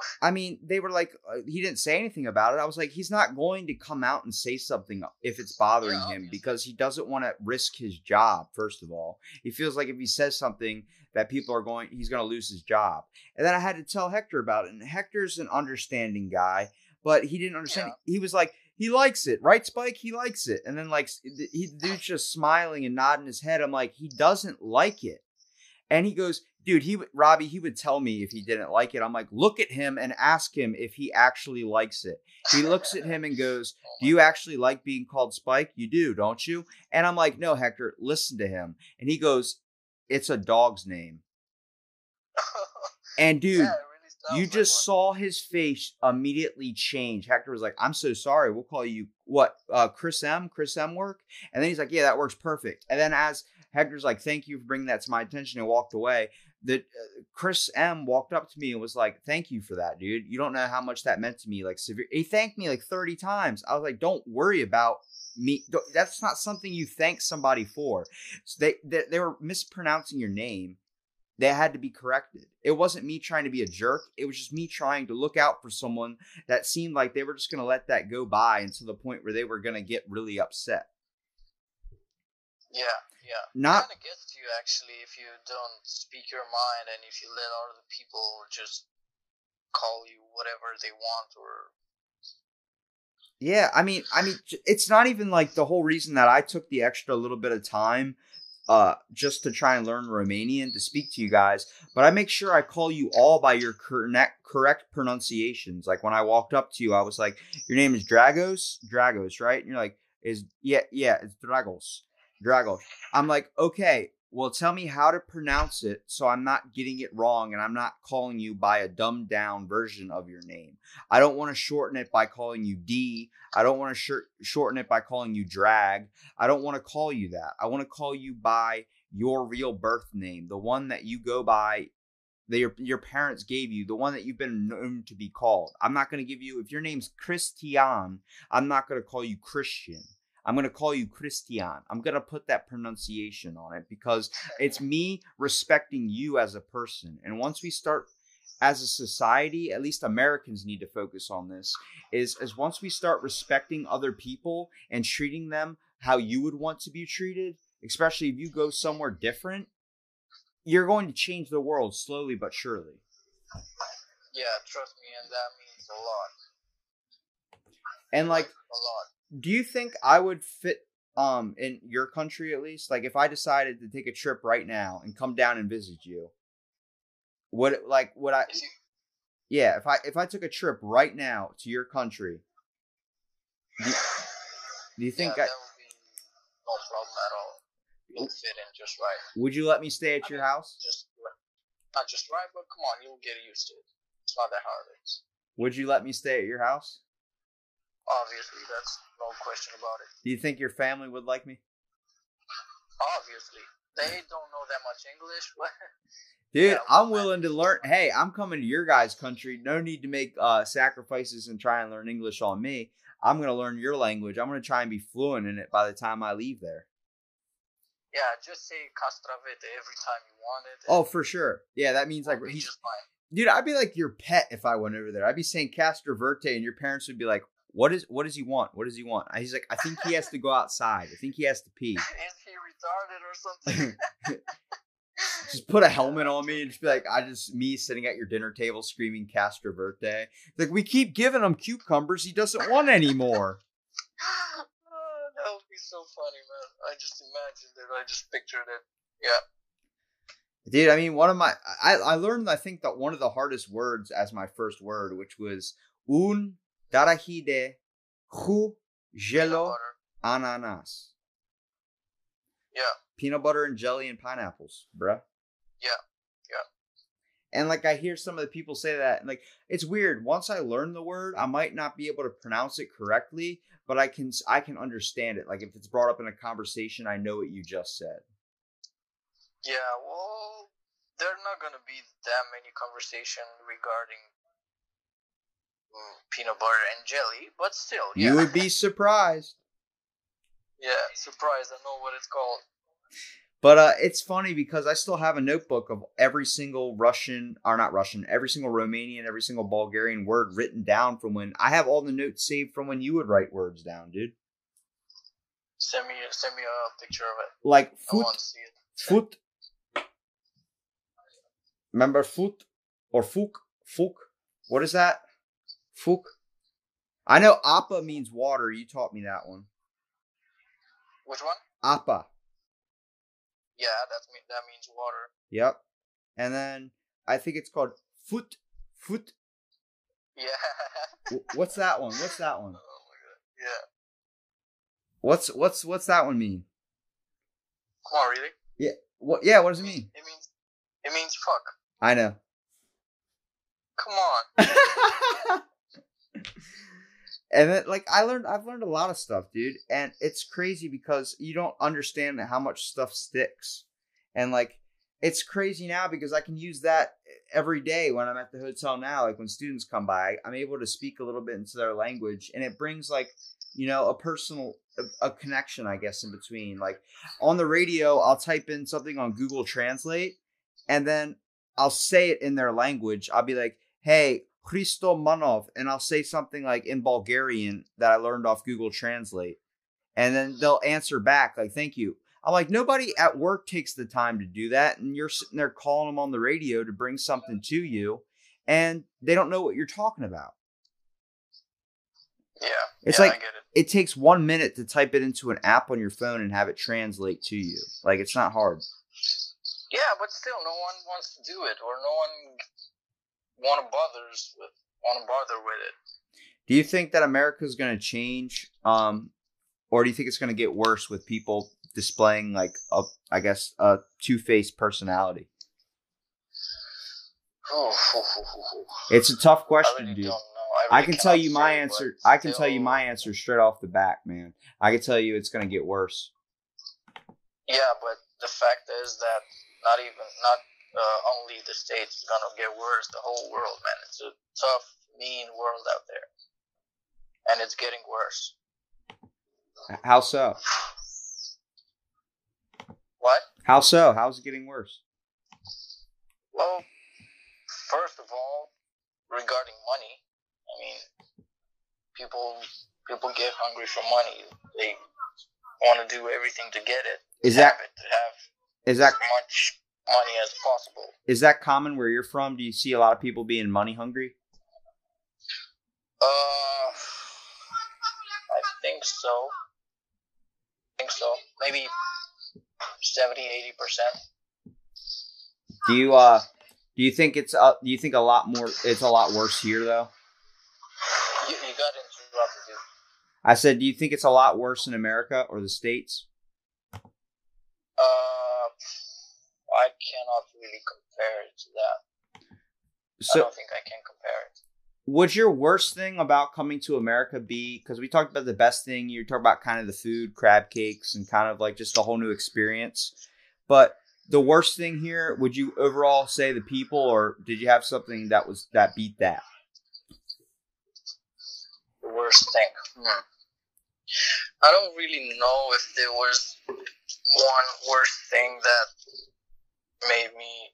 Doesn't deserve you. I mean, they were like, uh, he didn't say anything about it. I was like, he's not going to come out and say something if it's bothering Yeah, him because he doesn't want to risk his job. First of all, he feels like if he says something that people are going, he's going to lose his job. And then I had to tell Hector about it, and Hector's an understanding guy, but he didn't understand. He was like, he likes it, right, Spike? He likes it, and then like he, dude's just smiling and nodding his head. I'm like, he doesn't like it, and he goes, dude, he would Robbie, he would tell me if he didn't like it. I'm like, look at him and ask him if he actually likes it. He looks at him and goes, Do you actually like being called Spike? You do, don't you? And I'm like, No, Hector, listen to him. And he goes, It's a dog's name. And dude, yeah, really you like just saw his face immediately change. Hector was like, I'm so sorry. We'll call you what? Uh, Chris M. Chris M. work? And then he's like, Yeah, that works perfect. And then as Hector's like, Thank you for bringing that to my attention and walked away. That uh, Chris M. walked up to me and was like, Thank you for that, dude. You don't know how much that meant to me. Like, severe. He thanked me like 30 times. I was like, Don't worry about me. That's not something you thank somebody for. So they, they, they were mispronouncing your name they had to be corrected. It wasn't me trying to be a jerk. It was just me trying to look out for someone that seemed like they were just going to let that go by until the point where they were going to get really upset. Yeah, yeah. Not you actually if you don't speak your mind and if you let other people just call you whatever they want or Yeah, I mean, I mean, it's not even like the whole reason that I took the extra little bit of time, uh, just to try and learn Romanian to speak to you guys. But I make sure I call you all by your correct correct pronunciations. Like when I walked up to you, I was like, "Your name is Dragos, Dragos, right?" And you're like, "Is yeah, yeah, it's Dragos, Dragos." I'm like, "Okay." Well, tell me how to pronounce it so I'm not getting it wrong and I'm not calling you by a dumbed down version of your name. I don't want to shorten it by calling you D. I don't want to short, shorten it by calling you Drag. I don't want to call you that. I want to call you by your real birth name, the one that you go by that your, your parents gave you, the one that you've been known to be called. I'm not going to give you, if your name's Christian, I'm not going to call you Christian. I'm going to call you Christian. I'm going to put that pronunciation on it because it's me respecting you as a person. And once we start as a society, at least Americans need to focus on this, is is once we start respecting other people and treating them how you would want to be treated, especially if you go somewhere different, you're going to change the world slowly but surely. yeah, trust me, and that means a lot. And like a lot. Do you think I would fit um in your country at least? Like if I decided to take a trip right now and come down and visit you, would it like would I yeah, if I if I took a trip right now to your country, do, do you think yeah, I that would be no problem at all. you'll fit in just right. Would you let me stay at I your mean, house? Just not just right, but come on, you'll get used to it. It's not that hard. It's Would you let me stay at your house? Obviously that's no question about it. Do you think your family would like me? Obviously, they don't know that much English. Dude, Yeah, I'm willing to learn. Hey, I'm coming to your guys' country. No need to make uh, sacrifices and try and learn English on me. I'm going to learn your language. I'm going to try and be fluent in it by the time I leave there. Yeah, just say castravete every time you want it. Oh, for sure. Yeah, that means like he's dude. I'd be like your pet if I went over there. I'd be saying Castroverte, and your parents would be like, "What is? What does he want? What does he want?" He's like, "I think he has to go outside. I think he has to pee." Is he retarded or something? just put a helmet on me and just be like, I just me sitting at your dinner table screaming Castroverte. Like we keep giving him cucumbers, he doesn't want anymore. Oh, that would be so funny, man. I just imagined it. I just pictured it. Yeah. Dude, I mean, one of my I, I learned I think that one of the hardest words as my first word, which was un darahide hu gelo ananas. Yeah. Peanut butter and jelly and pineapples, bruh. Yeah, yeah. And like I hear some of the people say that, and like it's weird. Once I learn the word, I might not be able to pronounce it correctly, but I can I can understand it. Like if it's brought up in a conversation, I know what you just said. Yeah, well, there are not going to be that many conversation regarding peanut butter and jelly, but still, yeah. You would be surprised. yeah, surprised. I know what it's called. But uh, it's funny because I still have a notebook of every single Russian, or not Russian, every single Romanian, every single Bulgarian word written down from when I have all the notes saved from when you would write words down, dude. Send me, send me a picture of it. Like foot, want to see it. foot. Remember foot or fuk, fuk? What is that? Fuk. I know appa means water. You taught me that one. Which one? Appa. Yeah, that mean that means water. Yep. And then I think it's called foot. Foot. Yeah. What's that one? What's that one? oh my god. Yeah. What's what's what's that one mean? Come on, really? What? Yeah. What does it mean? It means it means fuck. I know. Come on. and then like I learned I've learned a lot of stuff, dude. And it's crazy because you don't understand how much stuff sticks. And like it's crazy now because I can use that every day when I'm at the hotel now. Like when students come by, I'm able to speak a little bit into their language and it brings like, you know, a personal a, a connection, I guess, in between. Like on the radio, I'll type in something on Google Translate and then I'll say it in their language. I'll be like, hey, Christo Manov, and I'll say something like in Bulgarian that I learned off Google Translate. And then they'll answer back, like, thank you. I'm like, nobody at work takes the time to do that. And you're sitting there calling them on the radio to bring something to you, and they don't know what you're talking about. Yeah. It's yeah, like- it. It takes one minute to type it into an app on your phone and have it translate to you. Like, it's not hard. Yeah, but still, no one wants to do it, or no one want to bothers with want to bother with it. Do you think that America's going to change, um, or do you think it's going to get worse with people displaying like a, I guess, a two-faced personality? It's a tough I question, really dude. I really can tell you my answer. I can tell you my answer straight off the back, man. I can tell you it's going to get worse. Yeah, but the fact is that not even not uh, only the states is gonna get worse. The whole world, man. It's a tough, mean world out there, and it's getting worse. How so? What? How so? How's it getting worse? Well, first of all, regarding money, I mean, people people get hungry for money. They want to do everything to get it. Is have that it, to have is that much money as possible? is that common where you're from? Do you see a lot of people being money hungry? Uh, I think so. I think so. Maybe 70, 80 percent. Do you uh do you think it's uh do you think a lot more it's a lot worse here though? You, you got interrupted, dude. I said, do you think it's a lot worse in America or the states? Uh, cannot really compare it to that. So, I don't think I can compare it. would your worst thing about coming to America be because we talked about the best thing? You talked about kind of the food, crab cakes, and kind of like just a whole new experience. But the worst thing here, would you overall say the people, or did you have something that was that beat that? The worst thing. Hmm. I don't really know if there was one worst thing that made me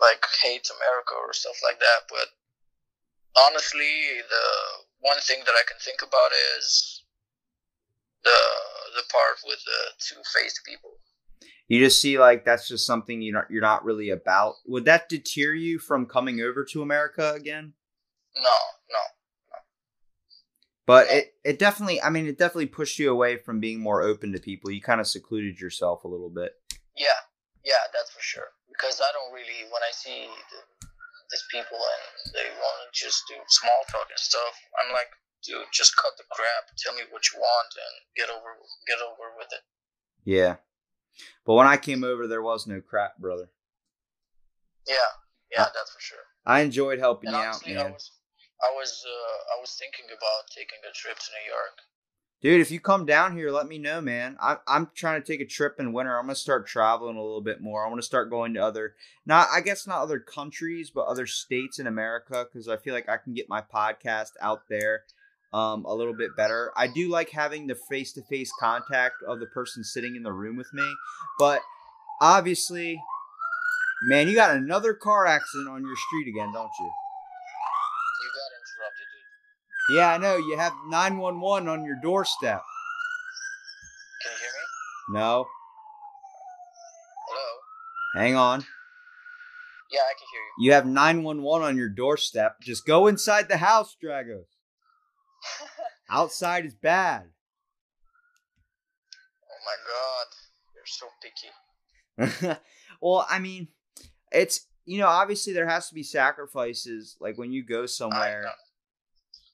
like hate America or stuff like that, but honestly, the one thing that I can think about is the the part with the two-faced people. You just see like that's just something you're not you're not really about. Would that deter you from coming over to America again? No, no. But it, it definitely I mean it definitely pushed you away from being more open to people. You kind of secluded yourself a little bit. Yeah, yeah, that's for sure. Because I don't really, when I see the, these people and they want to just do small talk and stuff, I'm like, dude, just cut the crap. Tell me what you want and get over, get over with it. Yeah. But when I came over there was no crap, brother. Yeah, yeah, Uh, that's for sure. I enjoyed helping And you out, honestly, I was, I was, uh, I was thinking about taking a trip to New York. Dude, if you come down here, let me know, man. I, I'm trying to take a trip in winter. I'm gonna start traveling a little bit more. I want to start going to other, not I guess not other countries, but other states in America because I feel like I can get my podcast out there um, a little bit better. I do like having the face to face contact of the person sitting in the room with me, but obviously, man, you got another car accident on your street again, don't you? Yeah, I know. You have 911 on your doorstep. Can you hear me? No, Hello? hang on. Yeah, I can hear you. You have 911 on your doorstep. Just go inside the house, Dragos. Outside is bad. oh my god, you're so picky. well, I mean, it's, you know, obviously there has to be sacrifices. Like when you go somewhere.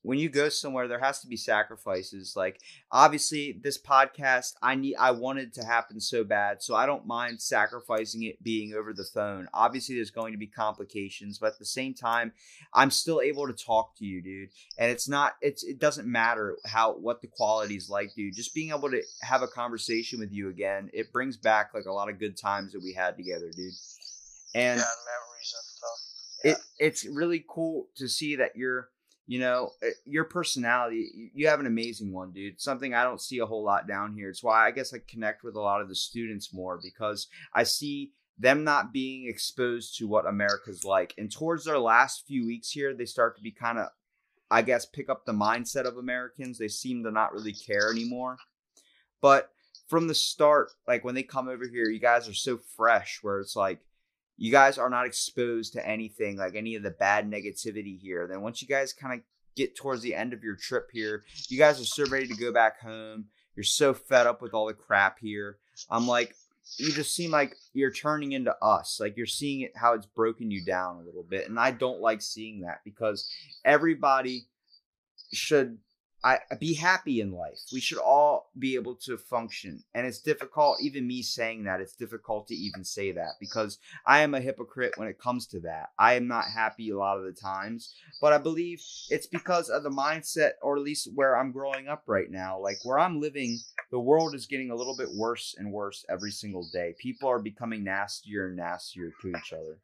When you go somewhere, there has to be sacrifices. Like obviously this podcast, I need, I wanted to happen so bad. So I don't mind sacrificing it being over the phone. Obviously there's going to be complications, but at the same time, I'm still able to talk to you, dude. And it's not, it's, it doesn't matter how, what the quality is like, dude. Just being able to have a conversation with you again, it brings back like a lot of good times that we had together, dude. And yeah, memories and stuff. it it's really cool to see that you're you know uh, your personality you have an amazing one dude. Something i don't see a whole lot down here. It's why i guess i connect with a lot of the students more because i see them not being exposed to what america's like. And towards their last few weeks here they start to be kind of i guess pick up the mindset of americans. They seem to not really care anymore. But from the start like when they come over here you guys are so fresh where it's like you guys are not exposed to anything like any of the bad negativity here. Then once you guys kind of get towards the end of your trip here, you guys are so ready to go back home. You're so fed up with all the crap here. I'm like, you just seem like you're turning into us. Like you're seeing it how it's broken you down a little bit. And I don't like seeing that because everybody should I be happy in life. We should all be able to function. And it's difficult, even me saying that, it's difficult to even say that because I am a hypocrite when it comes to that. I am not happy a lot of the times, but I believe it's because of the mindset, or at least where I'm growing up right now. Like where I'm living, the world is getting a little bit worse and worse every single day. People are becoming nastier and nastier to each other.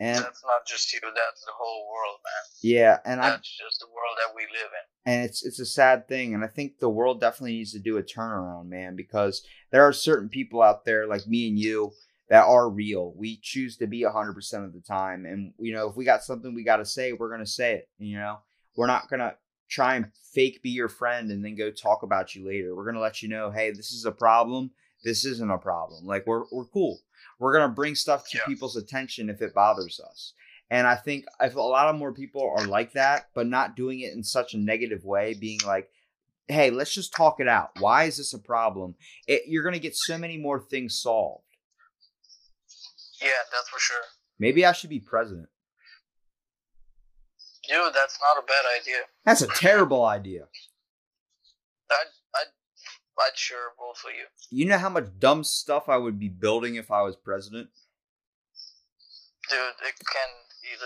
And that's not just you. That's the whole world, man. yeah, and I That's just the world that we live in. and it's it's a sad thing and i think the world definitely needs to do a turnaround man because there are certain people out there like me and you that are real we choose to be 100% of the time and you know if we got something we got to say we're going to say it you know we're not going to try and fake be your friend and then go talk about you later we're going to let you know hey this is a problem this isn't a problem like we're, we're cool we're going to bring stuff to Yeah. people's attention if it bothers us and I think if a lot of more people are like that, but not doing it in such a negative way, being like, hey, let's just talk it out. Why is this a problem? It, you're going to get so many more things solved. Yeah, that's for sure. Maybe I should be president. Dude, that's not a bad idea. That's a terrible idea. I'd sure vote for you. You know how much dumb stuff I would be building if I was president? Dude, it can it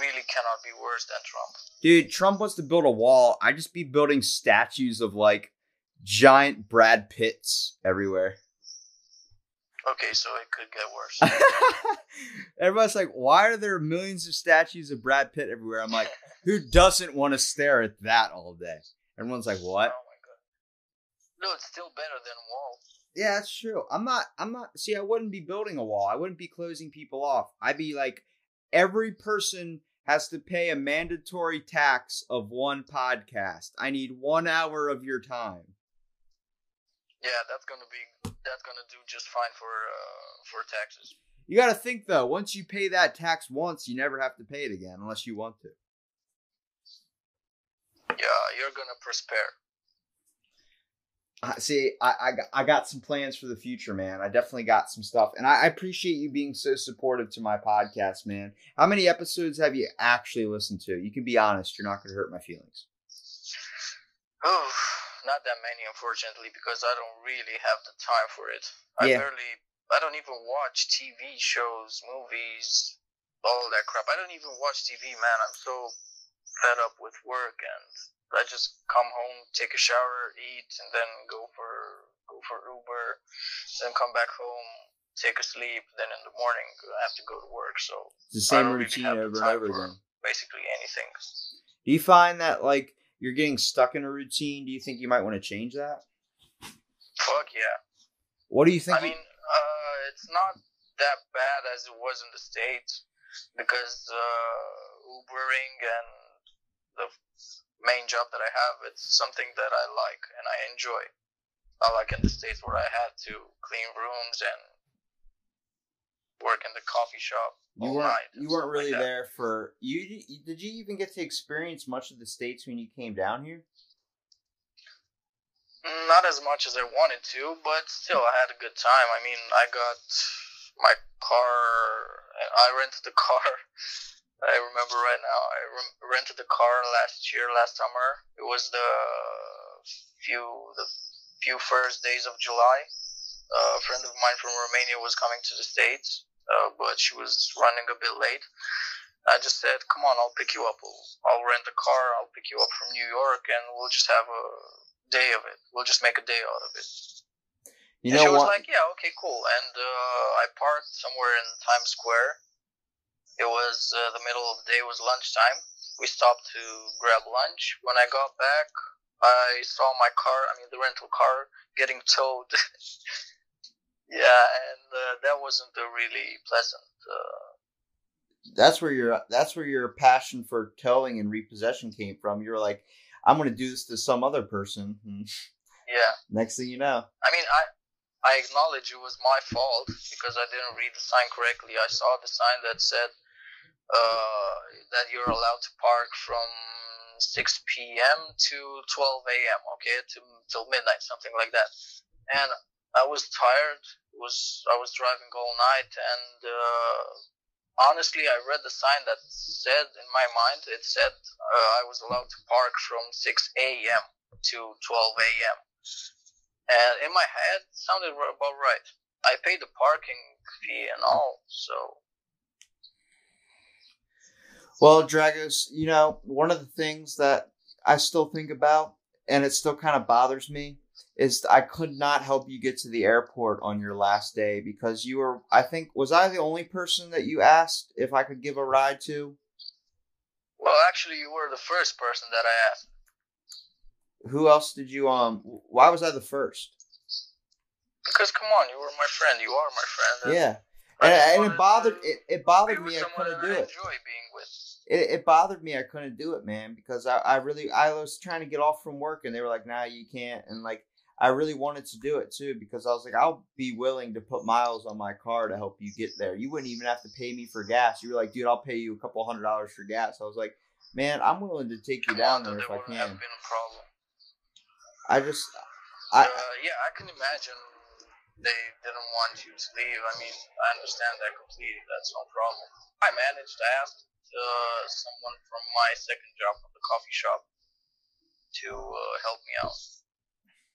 really cannot be worse than Trump. Dude, Trump wants to build a wall. I'd just be building statues of like giant Brad Pitts everywhere. Okay, so it could get worse. Everybody's like, why are there millions of statues of Brad Pitt everywhere? I'm like, who doesn't want to stare at that all day? Everyone's like, what? No, it's still better than a wall. Yeah, that's true. I'm not. I'm not. See, I wouldn't be building a wall. I wouldn't be closing people off. I'd be like, every person has to pay a mandatory tax of one podcast. I need one hour of your time. Yeah, that's gonna be that's gonna do just fine for uh, for taxes. You got to think though. Once you pay that tax once, you never have to pay it again unless you want to. Yeah, you're gonna prosper. See, I, I got- I got some plans for the future, man. I definitely got some stuff, and I, I appreciate you being so supportive to my podcast, man. How many episodes have you actually listened to? You can be honest. You're not going to hurt my feelings. Oh, not that many, unfortunately, because I don't really have the time for it. I Yeah. barely, I don't even watch TV shows, movies, all that crap. I don't even watch TV, man. I'm so fed up with work, and I just come home, take a shower, eat, and then go for go for Uber, then come back home, take a sleep. Then in the morning, I have to go to work. So It's the same really routine the over and over again. basically anything. Do you find that like you're getting stuck in a routine? Do you think you might want to change that? Fuck yeah. What do you think? I mean, uh, it's not that bad as it was in the states because uh, Ubering and the main job that I have, it's something that I like and I enjoy. Not like in the states where I had to clean rooms and work in the coffee shop you all weren't night. you weren't stuff like really there for you, you. Did you even get to experience much of the states when you came down here? Not as much as I wanted to, but still, I had a good time. I mean, I got my car. I rented the car. I remember right now. I rem- rented the car last year, last summer. It was the few the few first days of July. a friend of mine from Romania was coming to the states, uh, but she was running a bit late. I just said, "Come on, I'll pick you up. I'll, I'll rent a car. I'll pick you up from New York, and we'll just have a day of it. We'll just make a day out of it." You and know she was what? like, "Yeah, okay, cool." And uh, I parked somewhere in Times Square. It was uh, the middle of the day. It was lunchtime. We stopped to grab lunch. When I got back, I saw my car. I mean, the rental car getting towed. yeah, and uh, that wasn't a really pleasant. Uh, that's where your that's where your passion for towing and repossession came from. You were like, I'm going to do this to some other person. Yeah, next thing you know, I mean, I I acknowledge it was my fault because I didn't read the sign correctly. I saw the sign that said uh, that you're allowed to park from 6 p.m. to 12 a.m. Okay, to till midnight, something like that. And I was tired. Was I was driving all night, and uh, honestly, I read the sign that said in my mind it said uh, I was allowed to park from 6 a.m. to 12 a.m. And in my head, sounded about right. I paid the parking fee and all, so Well, Dragos, you know, one of the things that I still think about, and it still kind of bothers me, is I could not help you get to the airport on your last day because you were, I think, was I the only person that you asked if I could give a ride to? well, actually, you were the first person that I asked. Who else did you, um, why was I the first? Because come on, you were my friend. You are my friend. and Yeah. And, and it bothered, it, it bothered me I couldn't do I it. enjoy being with. It, it bothered me I couldn't do it, man, because I, I really I was trying to get off from work and they were like, nah, you can't. And like I really wanted to do it too because I was like, I'll be willing to put miles on my car to help you get there. You wouldn't even have to pay me for gas. You were like, dude, I'll pay you a couple hundred dollars for gas. I was like, man, I'm willing to take you Come down on, there if I can. been a problem. I just I uh, yeah, I can imagine they didn't want you to leave. I mean, I understand that completely. That's no problem. I managed. I asked uh, someone from my second job from the coffee shop to uh, help me out.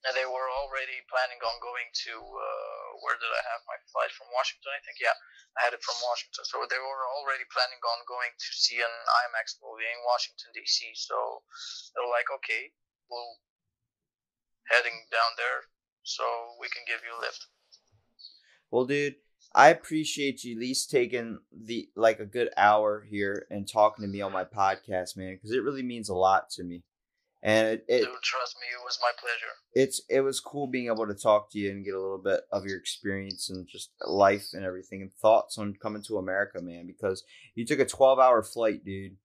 and they were already planning on going to uh, where did I have my flight from Washington? I think yeah, I had it from Washington. So they were already planning on going to see an IMAX movie in Washington D.C. So they were like, okay, we'll heading down there, so we can give you a lift. Well, dude, I appreciate you at least taking the like a good hour here and talking to me on my podcast, man, because it really means a lot to me. And it, it Dude, trust me, it was my pleasure. it's it was cool being able to talk to you and get a little bit of your experience and just life and everything and thoughts on coming to America, man. Because you took a twelve hour flight, dude.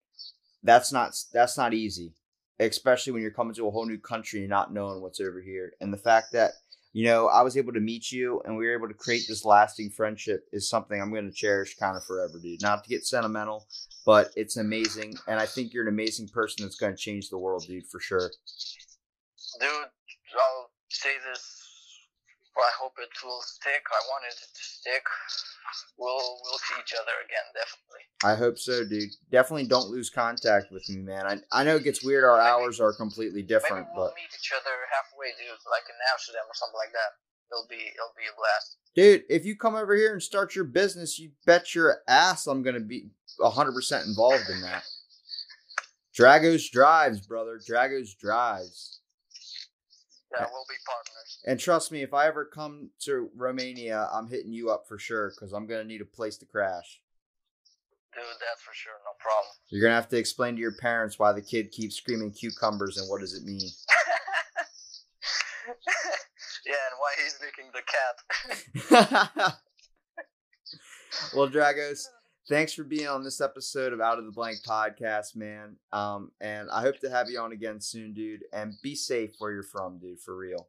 That's not that's not easy, especially when you're coming to a whole new country and not knowing what's over here. And the fact that you know I was able to meet you and we were able to create this lasting friendship is something I'm going to cherish kind of forever, dude. Not to get sentimental, but it's amazing, and I think you're an amazing person that's going to change the world, dude, for sure. Dude, I'll say this. I hope it will stick. I wanted it to stick. We'll we'll see each other again, definitely. I hope so, dude. Definitely don't lose contact with me, man. I, I know it gets weird. Our hours are completely different, Maybe we'll but meet each other halfway, dude, like in Amsterdam or something like that. It'll be it'll be a blast. dude, if you come over here and start your business, you bet your ass I'm gonna be hundred percent involved in that. Dragos drives, brother. Dragos drives. Yeah, we'll be partners. And trust me, if I ever come to Romania, I'm hitting you up for sure because I'm gonna need a place to crash. Dude, that's for sure, no problem. You're gonna have to explain to your parents why the kid keeps screaming cucumbers and what does it mean. yeah, and why he's licking the cat. well, Dragos, thanks for being on this episode of Out of the Blank podcast, man. Um, and I hope to have you on again soon, dude. And be safe where you're from, dude, for real.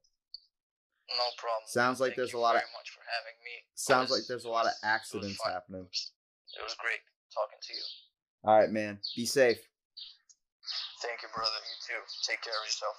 no problem. Sounds like Thank there's a lot of- much for having me. Sounds was- like there's a lot of it was- it was accidents happening. It was great talking to you. All right, man. Be safe. Thank you, brother. You too. Take care of yourself.